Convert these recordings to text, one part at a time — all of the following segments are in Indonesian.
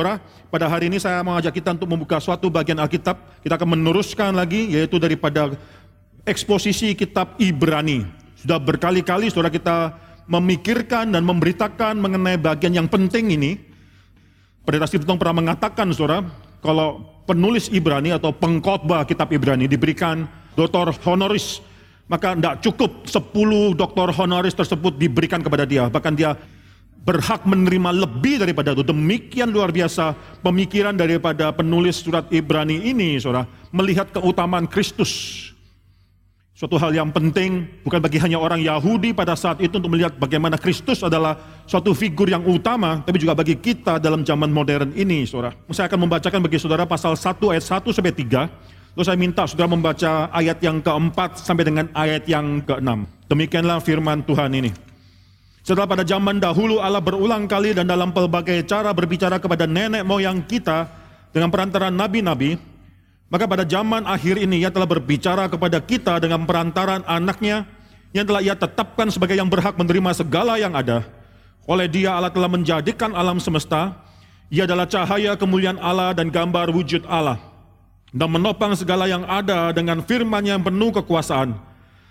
Saudara, pada hari ini saya mengajak kita untuk membuka suatu bagian Alkitab. Kita akan meneruskan lagi, yaitu daripada eksposisi kitab Ibrani. Sudah berkali-kali saudara kita memikirkan dan memberitakan mengenai bagian yang penting ini. Pendeta Stephen pernah mengatakan saudara, kalau penulis Ibrani atau pengkhotbah kitab Ibrani diberikan doktor honoris, maka tidak cukup 10 doktor honoris tersebut diberikan kepada dia. Bahkan dia berhak menerima lebih daripada itu. Demikian luar biasa pemikiran daripada penulis surat Ibrani ini, saudara, melihat keutamaan Kristus. Suatu hal yang penting bukan bagi hanya orang Yahudi pada saat itu untuk melihat bagaimana Kristus adalah suatu figur yang utama, tapi juga bagi kita dalam zaman modern ini, saudara. Saya akan membacakan bagi saudara pasal 1 ayat 1 sampai 3. Lalu saya minta saudara membaca ayat yang keempat sampai dengan ayat yang keenam. Demikianlah firman Tuhan ini. Setelah pada zaman dahulu Allah berulang kali dan dalam pelbagai cara berbicara kepada nenek moyang kita dengan perantaran nabi-nabi, maka pada zaman akhir ini ia telah berbicara kepada kita dengan perantaran anaknya yang telah ia tetapkan sebagai yang berhak menerima segala yang ada. Oleh dia Allah telah menjadikan alam semesta, ia adalah cahaya kemuliaan Allah dan gambar wujud Allah. Dan menopang segala yang ada dengan firman yang penuh kekuasaan.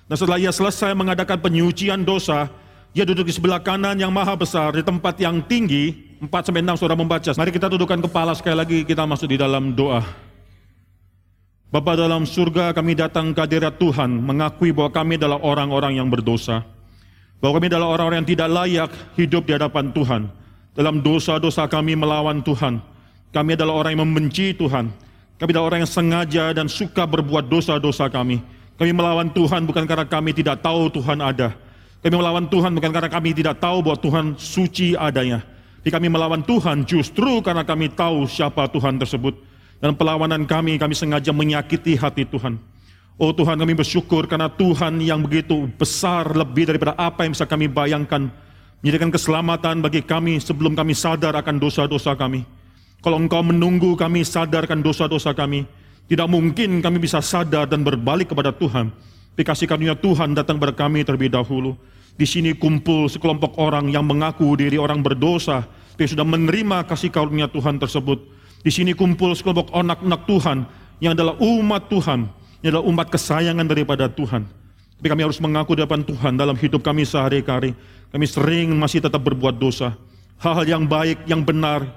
Dan setelah ia selesai mengadakan penyucian dosa, ia duduk di sebelah kanan yang maha besar di tempat yang tinggi. 4 sampai 6 saudara membaca. Mari kita dudukkan kepala sekali lagi kita masuk di dalam doa. Bapa dalam surga kami datang ke hadirat Tuhan mengakui bahwa kami adalah orang-orang yang berdosa. Bahwa kami adalah orang-orang yang tidak layak hidup di hadapan Tuhan. Dalam dosa-dosa kami melawan Tuhan. Kami adalah orang yang membenci Tuhan. Kami adalah orang yang sengaja dan suka berbuat dosa-dosa kami. Kami melawan Tuhan bukan karena kami tidak tahu Tuhan ada kami melawan Tuhan bukan karena kami tidak tahu bahwa Tuhan suci adanya. Tapi kami melawan Tuhan justru karena kami tahu siapa Tuhan tersebut. Dan perlawanan kami, kami sengaja menyakiti hati Tuhan. Oh Tuhan kami bersyukur karena Tuhan yang begitu besar lebih daripada apa yang bisa kami bayangkan. Menyediakan keselamatan bagi kami sebelum kami sadar akan dosa-dosa kami. Kalau engkau menunggu kami sadarkan dosa-dosa kami, tidak mungkin kami bisa sadar dan berbalik kepada Tuhan. Tapi kasih karunia Tuhan datang kepada kami terlebih dahulu. Di sini kumpul sekelompok orang yang mengaku diri orang berdosa, tapi sudah menerima kasih karunia Tuhan tersebut. Di sini kumpul sekelompok anak-anak Tuhan yang adalah umat Tuhan, yang adalah umat kesayangan daripada Tuhan. Tapi kami harus mengaku di depan Tuhan dalam hidup kami sehari-hari. Kami sering masih tetap berbuat dosa. Hal-hal yang baik, yang benar,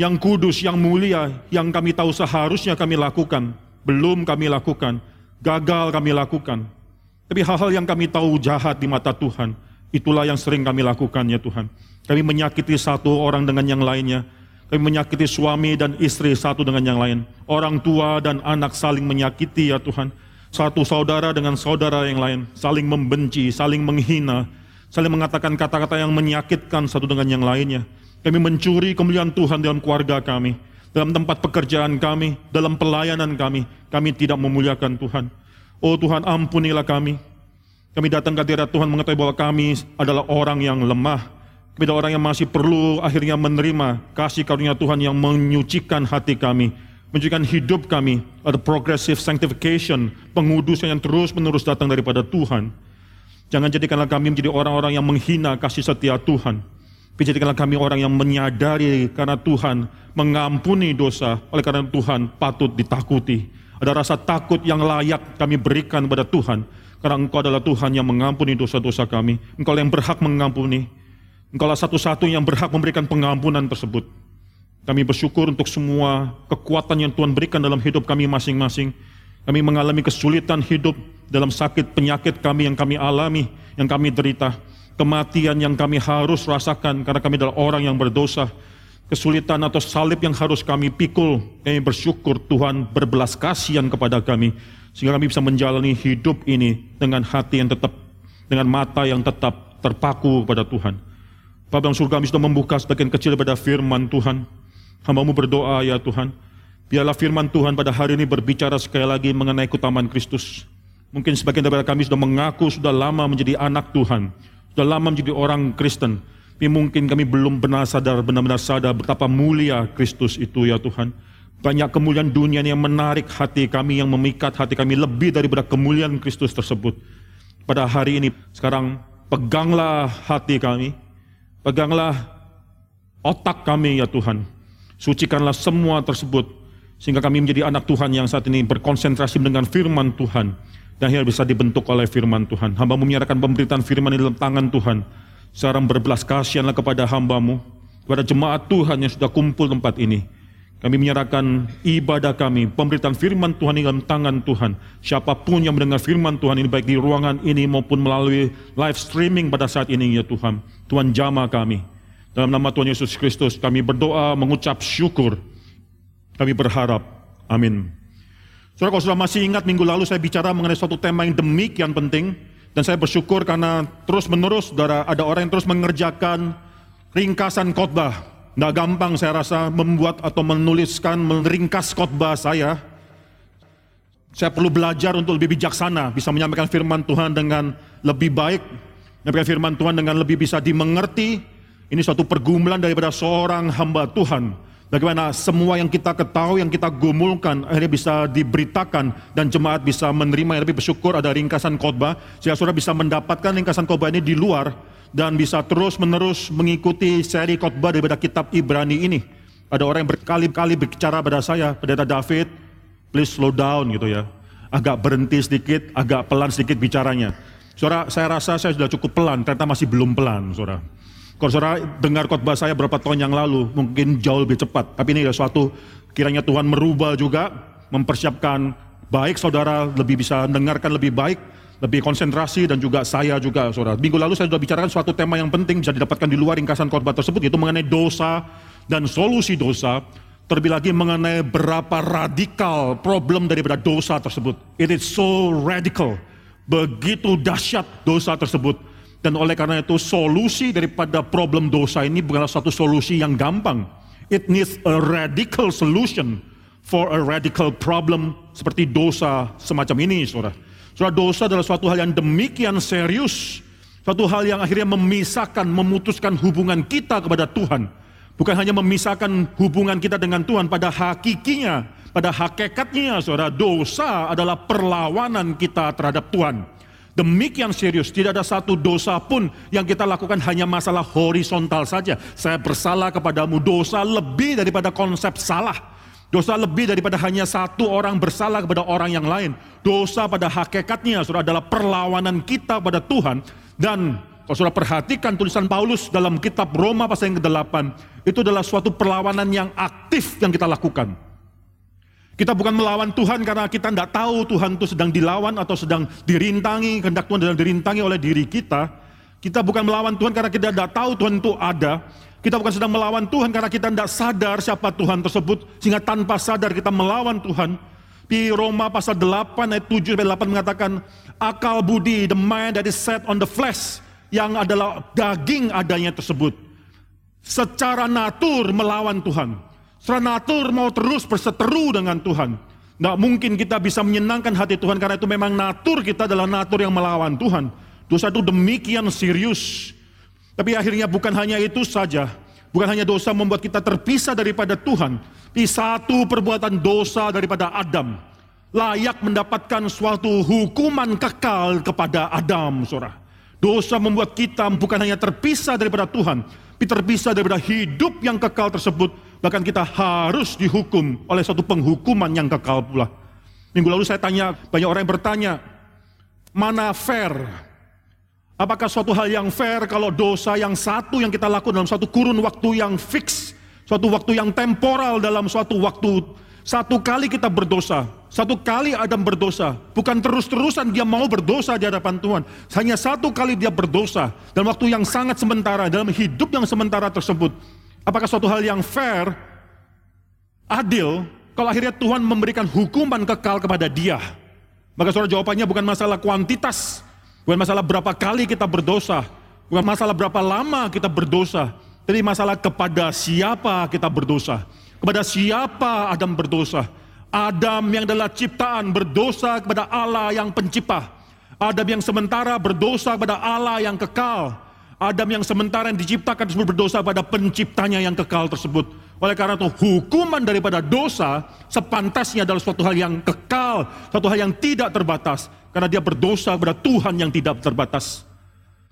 yang kudus, yang mulia, yang kami tahu seharusnya kami lakukan, belum kami lakukan gagal kami lakukan. Tapi hal-hal yang kami tahu jahat di mata Tuhan, itulah yang sering kami lakukan ya Tuhan. Kami menyakiti satu orang dengan yang lainnya. Kami menyakiti suami dan istri satu dengan yang lain. Orang tua dan anak saling menyakiti ya Tuhan. Satu saudara dengan saudara yang lain. Saling membenci, saling menghina. Saling mengatakan kata-kata yang menyakitkan satu dengan yang lainnya. Kami mencuri kemuliaan Tuhan dalam keluarga kami dalam tempat pekerjaan kami, dalam pelayanan kami, kami tidak memuliakan Tuhan. Oh Tuhan ampunilah kami. Kami datang ke hadirat Tuhan mengetahui bahwa kami adalah orang yang lemah. Kami adalah orang yang masih perlu akhirnya menerima kasih karunia Tuhan yang menyucikan hati kami. Menyucikan hidup kami. Ada progressive sanctification, pengudusan yang terus menerus datang daripada Tuhan. Jangan jadikanlah kami menjadi orang-orang yang menghina kasih setia Tuhan. Tapi jadikanlah kami orang yang menyadari karena Tuhan mengampuni dosa, oleh karena Tuhan patut ditakuti. Ada rasa takut yang layak kami berikan kepada Tuhan, karena Engkau adalah Tuhan yang mengampuni dosa-dosa kami. Engkau yang berhak mengampuni. Engkau lah satu-satu yang berhak memberikan pengampunan tersebut. Kami bersyukur untuk semua kekuatan yang Tuhan berikan dalam hidup kami masing-masing. Kami mengalami kesulitan hidup dalam sakit penyakit kami yang kami alami, yang kami derita. Kematian yang kami harus rasakan karena kami adalah orang yang berdosa kesulitan atau salib yang harus kami pikul, kami bersyukur Tuhan berbelas kasihan kepada kami, sehingga kami bisa menjalani hidup ini dengan hati yang tetap, dengan mata yang tetap terpaku kepada Tuhan. Bapak yang surga kami sudah membuka sebagian kecil daripada firman Tuhan. Hambamu berdoa ya Tuhan, biarlah firman Tuhan pada hari ini berbicara sekali lagi mengenai keutamaan Kristus. Mungkin sebagian daripada kami sudah mengaku sudah lama menjadi anak Tuhan, sudah lama menjadi orang Kristen, tapi mungkin kami belum benar sadar, benar-benar sadar betapa mulia Kristus itu ya Tuhan. Banyak kemuliaan dunia yang menarik hati kami, yang memikat hati kami lebih daripada kemuliaan Kristus tersebut. Pada hari ini, sekarang peganglah hati kami, peganglah otak kami ya Tuhan. Sucikanlah semua tersebut sehingga kami menjadi anak Tuhan yang saat ini berkonsentrasi dengan firman Tuhan akhirnya bisa dibentuk oleh firman Tuhan. Hamba menyerahkan pemberitaan firman di dalam tangan Tuhan. Sekarang berbelas kasihanlah kepada hambamu, kepada jemaat Tuhan yang sudah kumpul tempat ini. Kami menyerahkan ibadah kami, pemberitaan firman Tuhan di dalam tangan Tuhan. Siapa pun yang mendengar firman Tuhan ini baik di ruangan ini maupun melalui live streaming pada saat ini ya Tuhan. Tuhan jama kami. Dalam nama Tuhan Yesus Kristus kami berdoa mengucap syukur. Kami berharap. Amin. Saudara kalau sudah masih ingat minggu lalu saya bicara mengenai suatu tema yang demikian penting. Dan saya bersyukur karena terus menerus saudara ada orang yang terus mengerjakan ringkasan khotbah. Tidak gampang saya rasa membuat atau menuliskan, meringkas khotbah saya. Saya perlu belajar untuk lebih bijaksana, bisa menyampaikan firman Tuhan dengan lebih baik, menyampaikan firman Tuhan dengan lebih bisa dimengerti, ini suatu pergumulan daripada seorang hamba Tuhan. Bagaimana semua yang kita ketahui, yang kita gumulkan, akhirnya bisa diberitakan dan jemaat bisa menerima yang lebih bersyukur ada ringkasan khotbah. Sehingga saudara bisa mendapatkan ringkasan khotbah ini di luar dan bisa terus menerus mengikuti seri khotbah daripada kitab Ibrani ini. Ada orang yang berkali-kali berbicara pada saya, pada David, please slow down gitu ya. Agak berhenti sedikit, agak pelan sedikit bicaranya. Saudara, saya rasa saya sudah cukup pelan, ternyata masih belum pelan, saudara. Kalau saudara dengar khotbah saya berapa tahun yang lalu, mungkin jauh lebih cepat. Tapi ini ada suatu kiranya Tuhan merubah juga, mempersiapkan baik saudara lebih bisa mendengarkan lebih baik, lebih konsentrasi dan juga saya juga saudara. Minggu lalu saya sudah bicarakan suatu tema yang penting bisa didapatkan di luar ringkasan khotbah tersebut yaitu mengenai dosa dan solusi dosa. Terlebih lagi mengenai berapa radikal problem daripada dosa tersebut. It is so radical. Begitu dahsyat dosa tersebut dan oleh karena itu solusi daripada problem dosa ini bukanlah satu solusi yang gampang. It needs a radical solution for a radical problem seperti dosa semacam ini, saudara. Saudara, dosa adalah suatu hal yang demikian serius. Suatu hal yang akhirnya memisahkan, memutuskan hubungan kita kepada Tuhan. Bukan hanya memisahkan hubungan kita dengan Tuhan pada hakikinya, pada hakikatnya, saudara. Dosa adalah perlawanan kita terhadap Tuhan. Demikian serius, tidak ada satu dosa pun yang kita lakukan hanya masalah horizontal saja. Saya bersalah kepadamu, dosa lebih daripada konsep salah. Dosa lebih daripada hanya satu orang bersalah kepada orang yang lain. Dosa pada hakikatnya saudara adalah perlawanan kita pada Tuhan. Dan kalau saudara perhatikan tulisan Paulus dalam kitab Roma pasal yang ke-8. Itu adalah suatu perlawanan yang aktif yang kita lakukan. Kita bukan melawan Tuhan karena kita tidak tahu Tuhan itu sedang dilawan atau sedang dirintangi, kehendak Tuhan sedang dirintangi oleh diri kita. Kita bukan melawan Tuhan karena kita tidak tahu Tuhan itu ada. Kita bukan sedang melawan Tuhan karena kita tidak sadar siapa Tuhan tersebut. Sehingga tanpa sadar kita melawan Tuhan. Di Roma pasal 8 ayat 7 sampai 8 mengatakan, akal budi, the mind that is set on the flesh, yang adalah daging adanya tersebut. Secara natur melawan Tuhan. Secara mau terus berseteru dengan Tuhan. Nggak mungkin kita bisa menyenangkan hati Tuhan karena itu memang natur kita adalah natur yang melawan Tuhan. Dosa itu demikian serius. Tapi akhirnya bukan hanya itu saja. Bukan hanya dosa membuat kita terpisah daripada Tuhan. Tapi satu perbuatan dosa daripada Adam. Layak mendapatkan suatu hukuman kekal kepada Adam, saudara. Dosa membuat kita bukan hanya terpisah daripada Tuhan, tapi terpisah daripada hidup yang kekal tersebut Bahkan kita harus dihukum oleh suatu penghukuman yang kekal pula. Minggu lalu saya tanya, banyak orang yang bertanya, mana fair? Apakah suatu hal yang fair kalau dosa yang satu yang kita lakukan dalam satu kurun waktu yang fix, suatu waktu yang temporal dalam suatu waktu, satu kali kita berdosa, satu kali Adam berdosa, bukan terus-terusan dia mau berdosa di hadapan Tuhan. Hanya satu kali dia berdosa dalam waktu yang sangat sementara, dalam hidup yang sementara tersebut. Apakah suatu hal yang fair, adil, kalau akhirnya Tuhan memberikan hukuman kekal kepada dia? Maka saudara jawabannya bukan masalah kuantitas, bukan masalah berapa kali kita berdosa, bukan masalah berapa lama kita berdosa, tapi masalah kepada siapa kita berdosa. Kepada siapa Adam berdosa? Adam yang adalah ciptaan berdosa kepada Allah yang pencipta. Adam yang sementara berdosa kepada Allah yang kekal. Adam yang sementara yang diciptakan tersebut berdosa pada penciptanya yang kekal tersebut. Oleh karena itu hukuman daripada dosa sepantasnya adalah suatu hal yang kekal, suatu hal yang tidak terbatas. Karena dia berdosa kepada Tuhan yang tidak terbatas.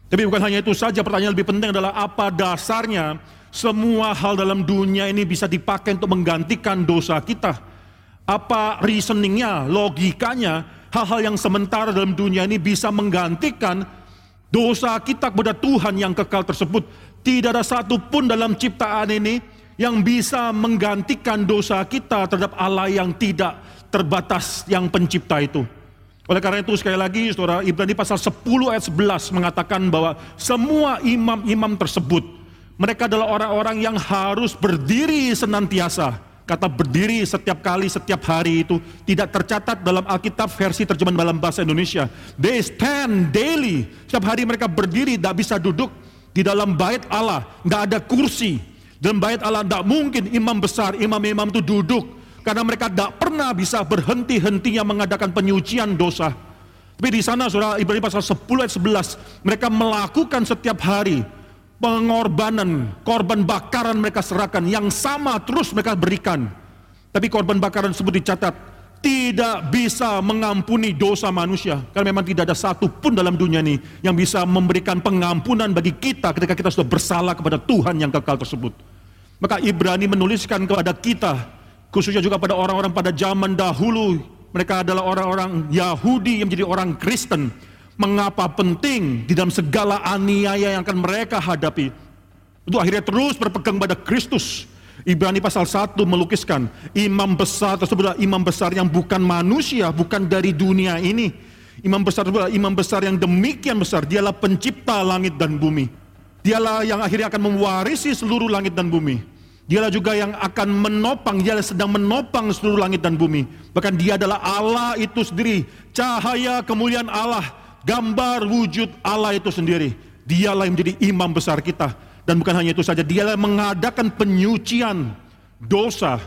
Tapi bukan hanya itu saja, pertanyaan lebih penting adalah apa dasarnya semua hal dalam dunia ini bisa dipakai untuk menggantikan dosa kita? Apa reasoningnya, logikanya, hal-hal yang sementara dalam dunia ini bisa menggantikan dosa kita kepada Tuhan yang kekal tersebut. Tidak ada satupun dalam ciptaan ini yang bisa menggantikan dosa kita terhadap Allah yang tidak terbatas yang pencipta itu. Oleh karena itu sekali lagi saudara Ibrani pasal 10 ayat 11 mengatakan bahwa semua imam-imam tersebut mereka adalah orang-orang yang harus berdiri senantiasa. Kata berdiri setiap kali, setiap hari itu tidak tercatat dalam Alkitab versi terjemahan dalam bahasa Indonesia. They stand daily. Setiap hari mereka berdiri, tidak bisa duduk di dalam bait Allah. Tidak ada kursi. Dalam bait Allah tidak mungkin imam besar, imam-imam itu duduk karena mereka tidak pernah bisa berhenti-hentinya mengadakan penyucian dosa. Tapi di sana surah Ibrani pasal 10 ayat 11, mereka melakukan setiap hari pengorbanan, korban bakaran mereka serahkan, yang sama terus mereka berikan. Tapi korban bakaran tersebut dicatat, tidak bisa mengampuni dosa manusia. Karena memang tidak ada satu pun dalam dunia ini yang bisa memberikan pengampunan bagi kita ketika kita sudah bersalah kepada Tuhan yang kekal tersebut. Maka Ibrani menuliskan kepada kita khususnya juga pada orang-orang pada zaman dahulu mereka adalah orang-orang Yahudi yang menjadi orang Kristen mengapa penting di dalam segala aniaya yang akan mereka hadapi untuk akhirnya terus berpegang pada Kristus. Ibrani pasal 1 melukiskan imam besar tersebut adalah imam besar yang bukan manusia bukan dari dunia ini. Imam besar tersebut adalah imam besar yang demikian besar. Dialah pencipta langit dan bumi. Dialah yang akhirnya akan mewarisi seluruh langit dan bumi. Dialah juga yang akan menopang, dia sedang menopang seluruh langit dan bumi. Bahkan dia adalah Allah itu sendiri, cahaya kemuliaan Allah, gambar wujud Allah itu sendiri. Dialah yang menjadi imam besar kita. Dan bukan hanya itu saja, dialah yang mengadakan penyucian dosa.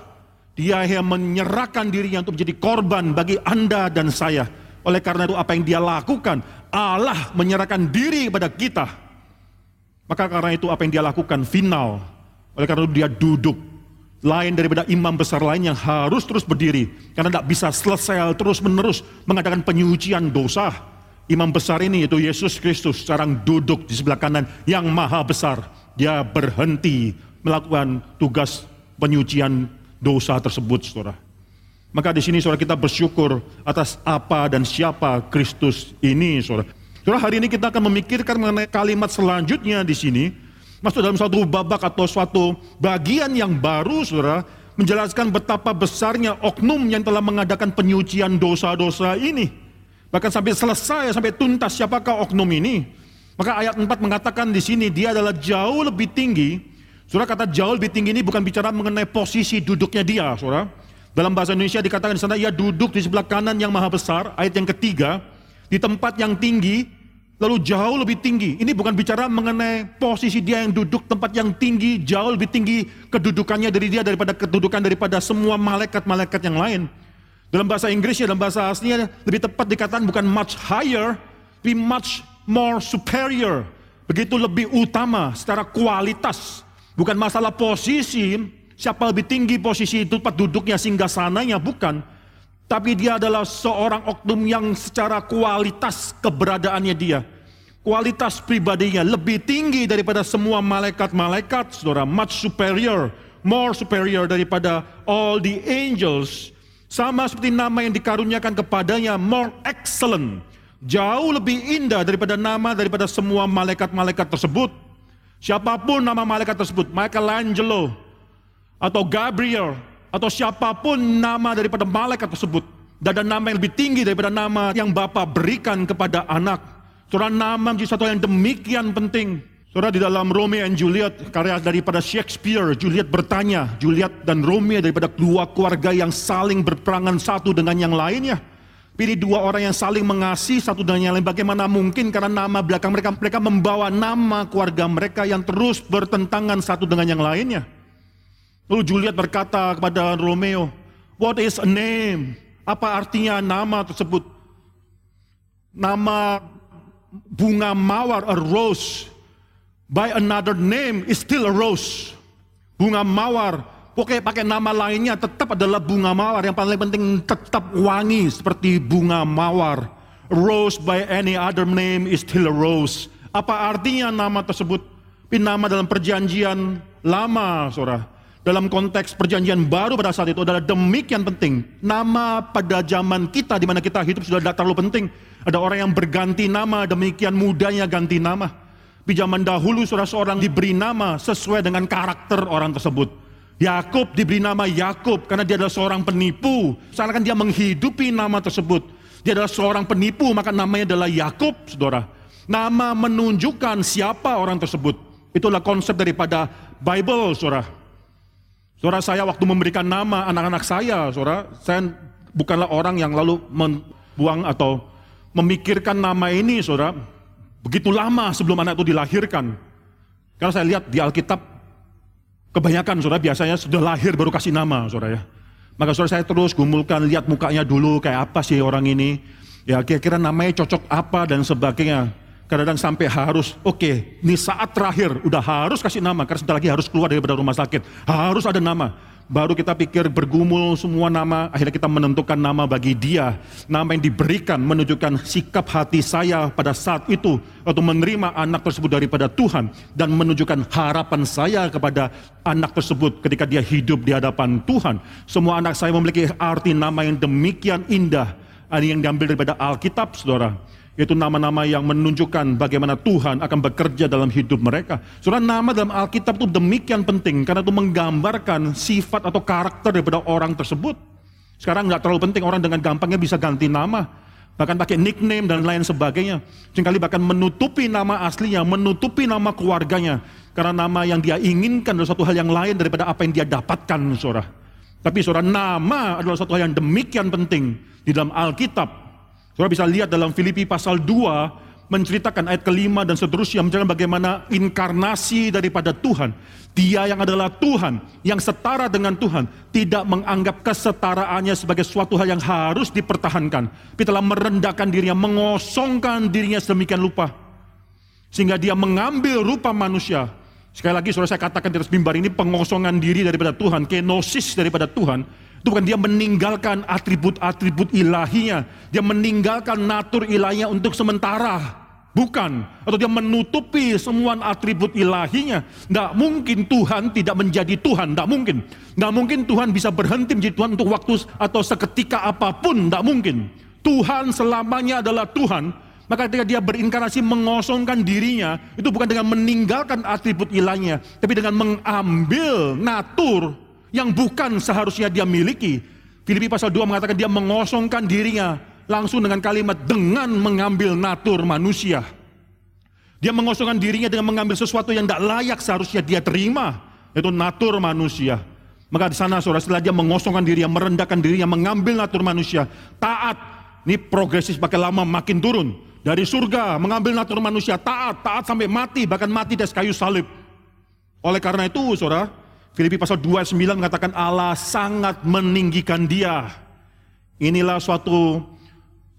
Dia yang menyerahkan dirinya untuk menjadi korban bagi Anda dan saya. Oleh karena itu apa yang dia lakukan, Allah menyerahkan diri kepada kita. Maka karena itu apa yang dia lakukan final oleh karena itu dia duduk. Lain daripada imam besar lain yang harus terus berdiri. Karena tidak bisa selesai terus menerus mengadakan penyucian dosa. Imam besar ini yaitu Yesus Kristus sekarang duduk di sebelah kanan yang maha besar. Dia berhenti melakukan tugas penyucian dosa tersebut saudara. Maka di sini saudara kita bersyukur atas apa dan siapa Kristus ini saudara. Saudara hari ini kita akan memikirkan mengenai kalimat selanjutnya di sini masuk dalam suatu babak atau suatu bagian yang baru saudara menjelaskan betapa besarnya oknum yang telah mengadakan penyucian dosa-dosa ini bahkan sampai selesai sampai tuntas siapakah oknum ini maka ayat 4 mengatakan di sini dia adalah jauh lebih tinggi saudara kata jauh lebih tinggi ini bukan bicara mengenai posisi duduknya dia saudara dalam bahasa Indonesia dikatakan di sana ia duduk di sebelah kanan yang maha besar ayat yang ketiga di tempat yang tinggi lalu jauh lebih tinggi. Ini bukan bicara mengenai posisi dia yang duduk tempat yang tinggi, jauh lebih tinggi kedudukannya dari dia daripada kedudukan daripada semua malaikat-malaikat yang lain. Dalam bahasa Inggrisnya, dalam bahasa aslinya lebih tepat dikatakan bukan much higher, tapi much more superior. Begitu lebih utama secara kualitas. Bukan masalah posisi, siapa lebih tinggi posisi itu tempat duduknya sehingga sananya, bukan. Tapi dia adalah seorang oknum yang secara kualitas keberadaannya dia. Kualitas pribadinya lebih tinggi daripada semua malaikat-malaikat, saudara. Much superior, more superior daripada all the angels. Sama seperti nama yang dikaruniakan kepadanya, more excellent. Jauh lebih indah daripada nama daripada semua malaikat-malaikat tersebut. Siapa pun nama malaikat tersebut, Michelangelo, atau Gabriel, atau siapa pun nama daripada malaikat tersebut. Dan ada nama yang lebih tinggi daripada nama yang Bapa berikan kepada anak. Saudara nama menjadi satu yang demikian penting. Saudara di dalam Romeo and Juliet karya daripada Shakespeare, Juliet bertanya, Juliet dan Romeo daripada dua keluarga yang saling berperangan satu dengan yang lainnya. Pilih dua orang yang saling mengasihi satu dengan yang lain. Bagaimana mungkin karena nama belakang mereka mereka membawa nama keluarga mereka yang terus bertentangan satu dengan yang lainnya. Lalu Juliet berkata kepada Romeo, What is a name? Apa artinya nama tersebut? Nama bunga mawar, a rose. By another name is still a rose. Bunga mawar, pokoknya pakai nama lainnya tetap adalah bunga mawar. Yang paling penting tetap wangi seperti bunga mawar. rose by any other name is still a rose. Apa artinya nama tersebut? Nama dalam perjanjian lama, saudara. Dalam konteks perjanjian baru pada saat itu adalah demikian penting. Nama pada zaman kita di mana kita hidup sudah tidak terlalu penting. Ada orang yang berganti nama, demikian mudahnya ganti nama. Di zaman dahulu saudara seorang diberi nama sesuai dengan karakter orang tersebut. Yakub diberi nama Yakub karena dia adalah seorang penipu. Seakan dia menghidupi nama tersebut. Dia adalah seorang penipu, maka namanya adalah Yakub, saudara. Nama menunjukkan siapa orang tersebut. Itulah konsep daripada Bible, saudara. Saudara saya waktu memberikan nama anak-anak saya, saudara, saya bukanlah orang yang lalu membuang atau memikirkan nama ini, saudara, begitu lama sebelum anak itu dilahirkan. Karena saya lihat di Alkitab Kebanyakan saudara biasanya sudah lahir baru kasih nama saudara ya. Maka saudara saya terus gumulkan lihat mukanya dulu kayak apa sih orang ini. Ya kira-kira namanya cocok apa dan sebagainya. Kadang-kadang sampai harus, oke, okay, ini saat terakhir, udah harus kasih nama, karena sebentar lagi harus keluar dari rumah sakit. Harus ada nama baru kita pikir bergumul semua nama, akhirnya kita menentukan nama bagi dia. Nama yang diberikan menunjukkan sikap hati saya pada saat itu atau menerima anak tersebut daripada Tuhan dan menunjukkan harapan saya kepada anak tersebut ketika dia hidup di hadapan Tuhan. Semua anak saya memiliki arti nama yang demikian indah, yang diambil daripada Alkitab, Saudara. Itu nama-nama yang menunjukkan bagaimana Tuhan akan bekerja dalam hidup mereka. Saudara, nama dalam Alkitab itu demikian penting karena itu menggambarkan sifat atau karakter daripada orang tersebut. Sekarang nggak terlalu penting orang dengan gampangnya bisa ganti nama, bahkan pakai nickname dan lain sebagainya. Seringkali bahkan menutupi nama aslinya, menutupi nama keluarganya. Karena nama yang dia inginkan adalah satu hal yang lain daripada apa yang dia dapatkan, saudara. Tapi saudara, nama adalah satu hal yang demikian penting di dalam Alkitab Saudara bisa lihat dalam Filipi pasal 2 menceritakan ayat kelima dan seterusnya menceritakan bagaimana inkarnasi daripada Tuhan. Dia yang adalah Tuhan, yang setara dengan Tuhan, tidak menganggap kesetaraannya sebagai suatu hal yang harus dipertahankan. Tapi telah merendahkan dirinya, mengosongkan dirinya sedemikian lupa. Sehingga dia mengambil rupa manusia. Sekali lagi saudara saya katakan di atas mimbar ini pengosongan diri daripada Tuhan, kenosis daripada Tuhan itu bukan dia meninggalkan atribut-atribut ilahinya. Dia meninggalkan natur ilahinya untuk sementara. Bukan. Atau dia menutupi semua atribut ilahinya. Tidak mungkin Tuhan tidak menjadi Tuhan. Tidak mungkin. Tidak mungkin Tuhan bisa berhenti menjadi Tuhan untuk waktu atau seketika apa pun. Tidak mungkin. Tuhan selamanya adalah Tuhan. Maka ketika dia berinkarnasi mengosongkan dirinya, itu bukan dengan meninggalkan atribut ilahnya, tapi dengan mengambil natur yang bukan seharusnya dia miliki. Filipi pasal 2 mengatakan dia mengosongkan dirinya langsung dengan kalimat dengan mengambil natur manusia. Dia mengosongkan dirinya dengan mengambil sesuatu yang tidak layak seharusnya dia terima, yaitu natur manusia. Maka di sana saudara setelah dia mengosongkan dirinya, merendahkan dirinya, mengambil natur manusia, taat. Ini progresif makin lama makin turun. Dari surga mengambil natur manusia, taat, taat sampai mati, bahkan mati dari kayu salib. Oleh karena itu saudara, Filipi pasal 2 9 mengatakan Allah sangat meninggikan dia. Inilah suatu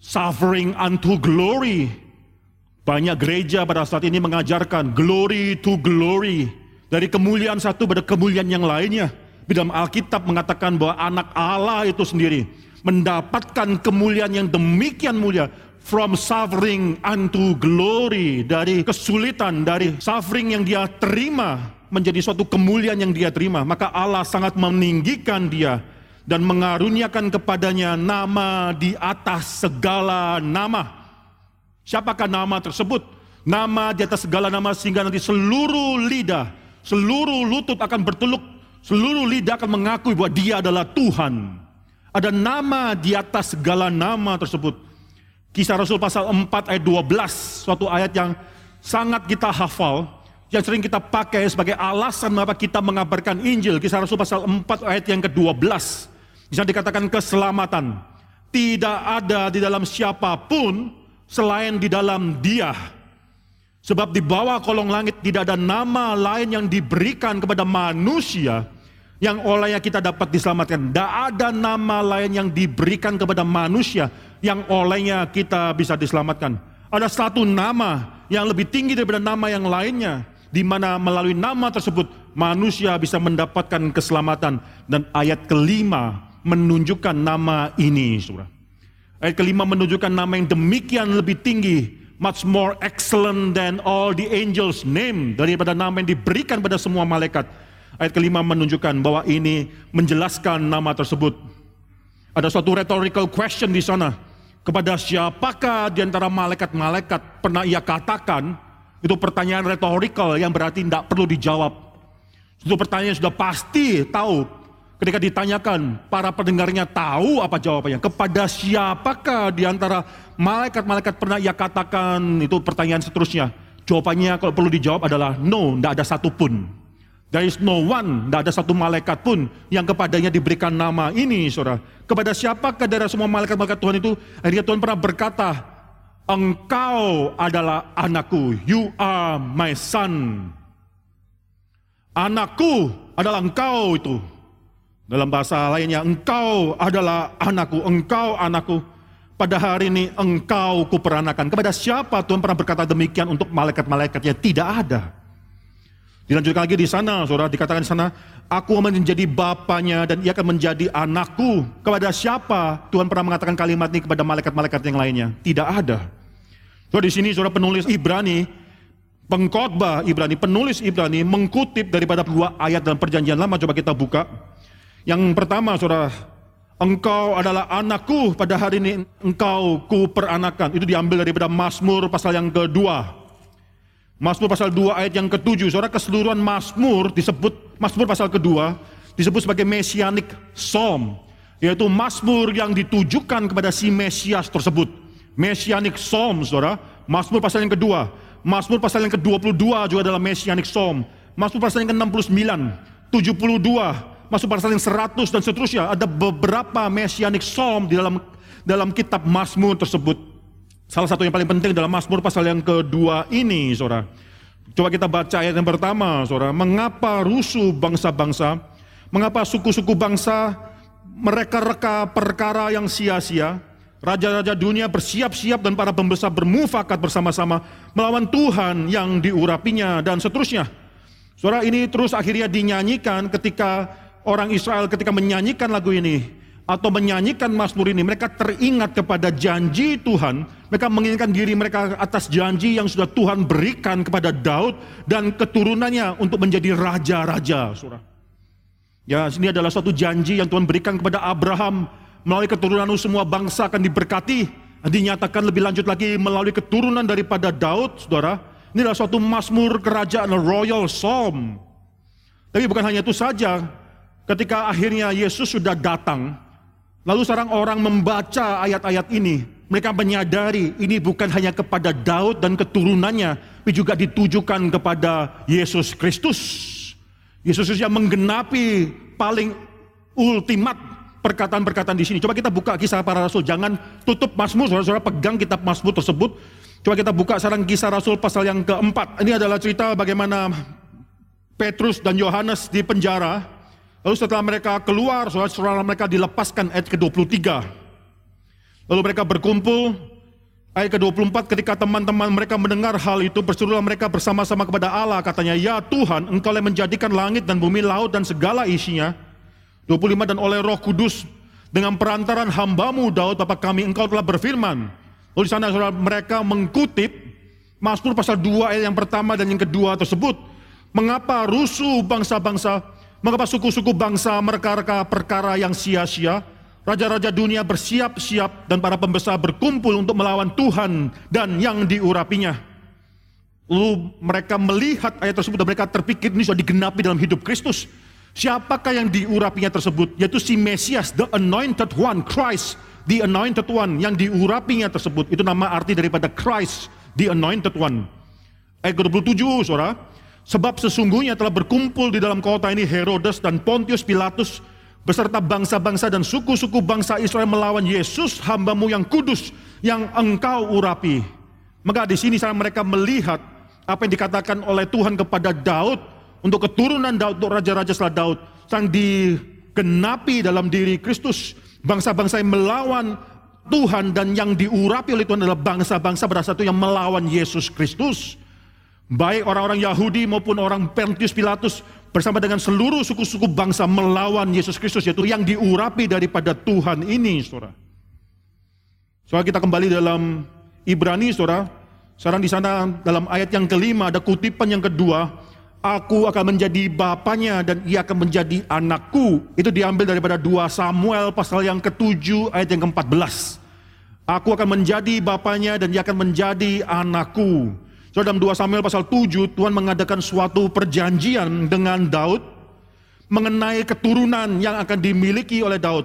suffering unto glory. Banyak gereja pada saat ini mengajarkan glory to glory. Dari kemuliaan satu pada kemuliaan yang lainnya. Di dalam Alkitab mengatakan bahwa anak Allah itu sendiri mendapatkan kemuliaan yang demikian mulia from suffering unto glory dari kesulitan dari suffering yang dia terima menjadi suatu kemuliaan yang dia terima, maka Allah sangat meninggikan dia dan mengaruniakan kepadanya nama di atas segala nama. Siapakah nama tersebut? Nama di atas segala nama sehingga nanti seluruh lidah, seluruh lutut akan berteluk, seluruh lidah akan mengakui bahwa dia adalah Tuhan. Ada nama di atas segala nama tersebut. Kisah Rasul pasal 4 ayat 12, suatu ayat yang sangat kita hafal yang sering kita pakai sebagai alasan mengapa kita mengabarkan Injil. Kisah Rasul pasal 4 ayat yang ke-12. Bisa dikatakan keselamatan. Tidak ada di dalam siapa pun selain di dalam dia. Sebab di bawah kolong langit tidak ada nama lain yang diberikan kepada manusia yang olehnya kita dapat diselamatkan. Tidak ada nama lain yang diberikan kepada manusia yang olehnya kita bisa diselamatkan. Ada satu nama yang lebih tinggi daripada nama yang lainnya di mana melalui nama tersebut manusia bisa mendapatkan keselamatan dan ayat kelima menunjukkan nama ini saudara. Ayat kelima menunjukkan nama yang demikian lebih tinggi much more excellent than all the angels name daripada nama yang diberikan pada semua malaikat Ayat kelima menunjukkan bahwa ini menjelaskan nama tersebut. Ada suatu rhetorical question di sana. Kepada siapakah di antara malaikat-malaikat pernah ia katakan, itu pertanyaan rhetorical yang berarti tidak perlu dijawab. Itu pertanyaan sudah pasti tahu. Ketika ditanyakan, para pendengarnya tahu apa jawabannya. Kepada siapakah di antara malaikat-malaikat pernah ia katakan, itu pertanyaan seterusnya. Jawabannya kalau perlu dijawab adalah no, tidak ada satupun. There is no one, tidak ada satu malaikat pun yang kepadanya diberikan nama ini, saudara. Kepada siapakah dari semua malaikat-malaikat Tuhan itu? Akhirnya Tuhan pernah berkata, Engkau adalah anakku, you are my son. Anakku adalah engkau itu. Dalam bahasa lainnya, engkau adalah anakku, engkau anakku. Pada hari ini engkau kuperanakan. Kepada siapa Tuhan pernah berkata demikian untuk malaikat-malaikatnya? Tidak ada. Dilanjutkan lagi di sana, saudara dikatakan di sana, aku akan menjadi bapaknya dan ia akan menjadi anakku. Kepada siapa Tuhan pernah mengatakan kalimat ini kepada malaikat-malaikat yang lainnya? Tidak ada. So di sini saudara penulis Ibrani, pengkhotbah Ibrani, penulis Ibrani mengkutip daripada dua ayat dalam perjanjian lama. Coba kita buka. Yang pertama saudara, engkau adalah anakku pada hari ini engkau ku peranakan. Itu diambil daripada Mazmur pasal yang kedua. Mazmur pasal 2 ayat yang ketujuh, saudara keseluruhan Mazmur disebut, Mazmur pasal kedua, disebut sebagai Messianic Psalm, yaitu Mazmur yang ditujukan kepada si Mesias tersebut. Messianic Psalm, saudara, Mazmur pasal yang kedua, Mazmur pasal yang ke-22 juga adalah Messianic Psalm, Mazmur pasal yang ke-69, 72, Mazmur pasal yang 100 dan seterusnya. Ada beberapa Messianic Psalm di dalam dalam kitab Mazmur tersebut. Salah satu yang paling penting dalam Mazmur pasal yang kedua ini, saudara. Coba kita baca ayat yang pertama, saudara. Mengapa rusuh bangsa-bangsa? Mengapa suku-suku bangsa mereka reka perkara yang sia-sia? Raja-raja dunia bersiap-siap dan para pembesar bermufakat bersama-sama melawan Tuhan yang diurapinya dan seterusnya. Saudara ini terus akhirnya dinyanyikan ketika orang Israel ketika menyanyikan lagu ini atau menyanyikan Mazmur ini, mereka teringat kepada janji Tuhan, mereka mengingatkan diri mereka atas janji yang sudah Tuhan berikan kepada Daud dan keturunannya untuk menjadi raja-raja. Ya, ini adalah suatu janji yang Tuhan berikan kepada Abraham melalui keturunan semua bangsa akan diberkati. Dinyatakan lebih lanjut lagi melalui keturunan daripada Daud, saudara. Ini adalah suatu Mazmur kerajaan royal psalm. Tapi bukan hanya itu saja, ketika akhirnya Yesus sudah datang, Lalu seorang orang membaca ayat-ayat ini, mereka menyadari ini bukan hanya kepada Daud dan keturunannya, tapi juga ditujukan kepada Yesus Kristus. Yesus yang menggenapi paling ultimat perkataan-perkataan di sini. Coba kita buka kisah para rasul, jangan tutup Mazmur, saudara-saudara pegang kitab Mazmur tersebut. Coba kita buka sekarang kisah rasul pasal yang keempat. Ini adalah cerita bagaimana Petrus dan Yohanes di penjara Lalu setelah mereka keluar, setelah mereka dilepaskan ayat ke-23. Lalu mereka berkumpul, ayat ke-24 ketika teman-teman mereka mendengar hal itu, berserulah mereka bersama-sama kepada Allah, katanya, Ya Tuhan, engkau yang menjadikan langit dan bumi, laut dan segala isinya. 25 dan oleh roh kudus, dengan perantaran hambamu Daud, Bapak kami, engkau telah berfirman. Lalu di sana saudara, mereka mengkutip Mazmur pasal 2 ayat yang pertama dan yang kedua tersebut. Mengapa rusuh bangsa-bangsa Mengapa suku-suku bangsa mereka-reka perkara yang sia-sia? Raja-raja dunia bersiap-siap dan para pembesar berkumpul untuk melawan Tuhan dan yang diurapinya. Lalu mereka melihat ayat tersebut dan mereka terpikir ini sudah digenapi dalam hidup Kristus. Siapakah yang diurapinya tersebut? Yaitu si Mesias, the anointed one, Christ, the anointed one yang diurapinya tersebut. Itu nama arti daripada Christ, the anointed one. Ayat 27, saudara. Sebab sesungguhnya telah berkumpul di dalam kota ini Herodes dan Pontius Pilatus beserta bangsa-bangsa dan suku-suku bangsa Israel melawan Yesus hambamu yang kudus yang engkau urapi. Maka di sini saya mereka melihat apa yang dikatakan oleh Tuhan kepada Daud untuk keturunan Daud, untuk raja-raja setelah Daud. Sang digenapi dalam diri Kristus. Bangsa-bangsa yang melawan Tuhan dan yang diurapi oleh Tuhan adalah bangsa-bangsa berasal itu yang melawan Yesus Kristus. Baik orang-orang Yahudi maupun orang Pontius Pilatus bersama dengan seluruh suku-suku bangsa melawan Yesus Kristus yaitu yang diurapi daripada Tuhan ini, Saudara. Saudara kita kembali dalam Ibrani, Saudara. Sekarang di sana dalam ayat yang kelima ada kutipan yang kedua, Aku akan menjadi bapaknya dan ia akan menjadi anakku. Itu diambil daripada 2 Samuel pasal yang ke-7 ayat yang ke-14. Aku akan menjadi bapaknya dan ia akan menjadi anakku. So dalam 2 Samuel pasal 7 Tuhan mengadakan suatu perjanjian dengan Daud mengenai keturunan yang akan dimiliki oleh Daud.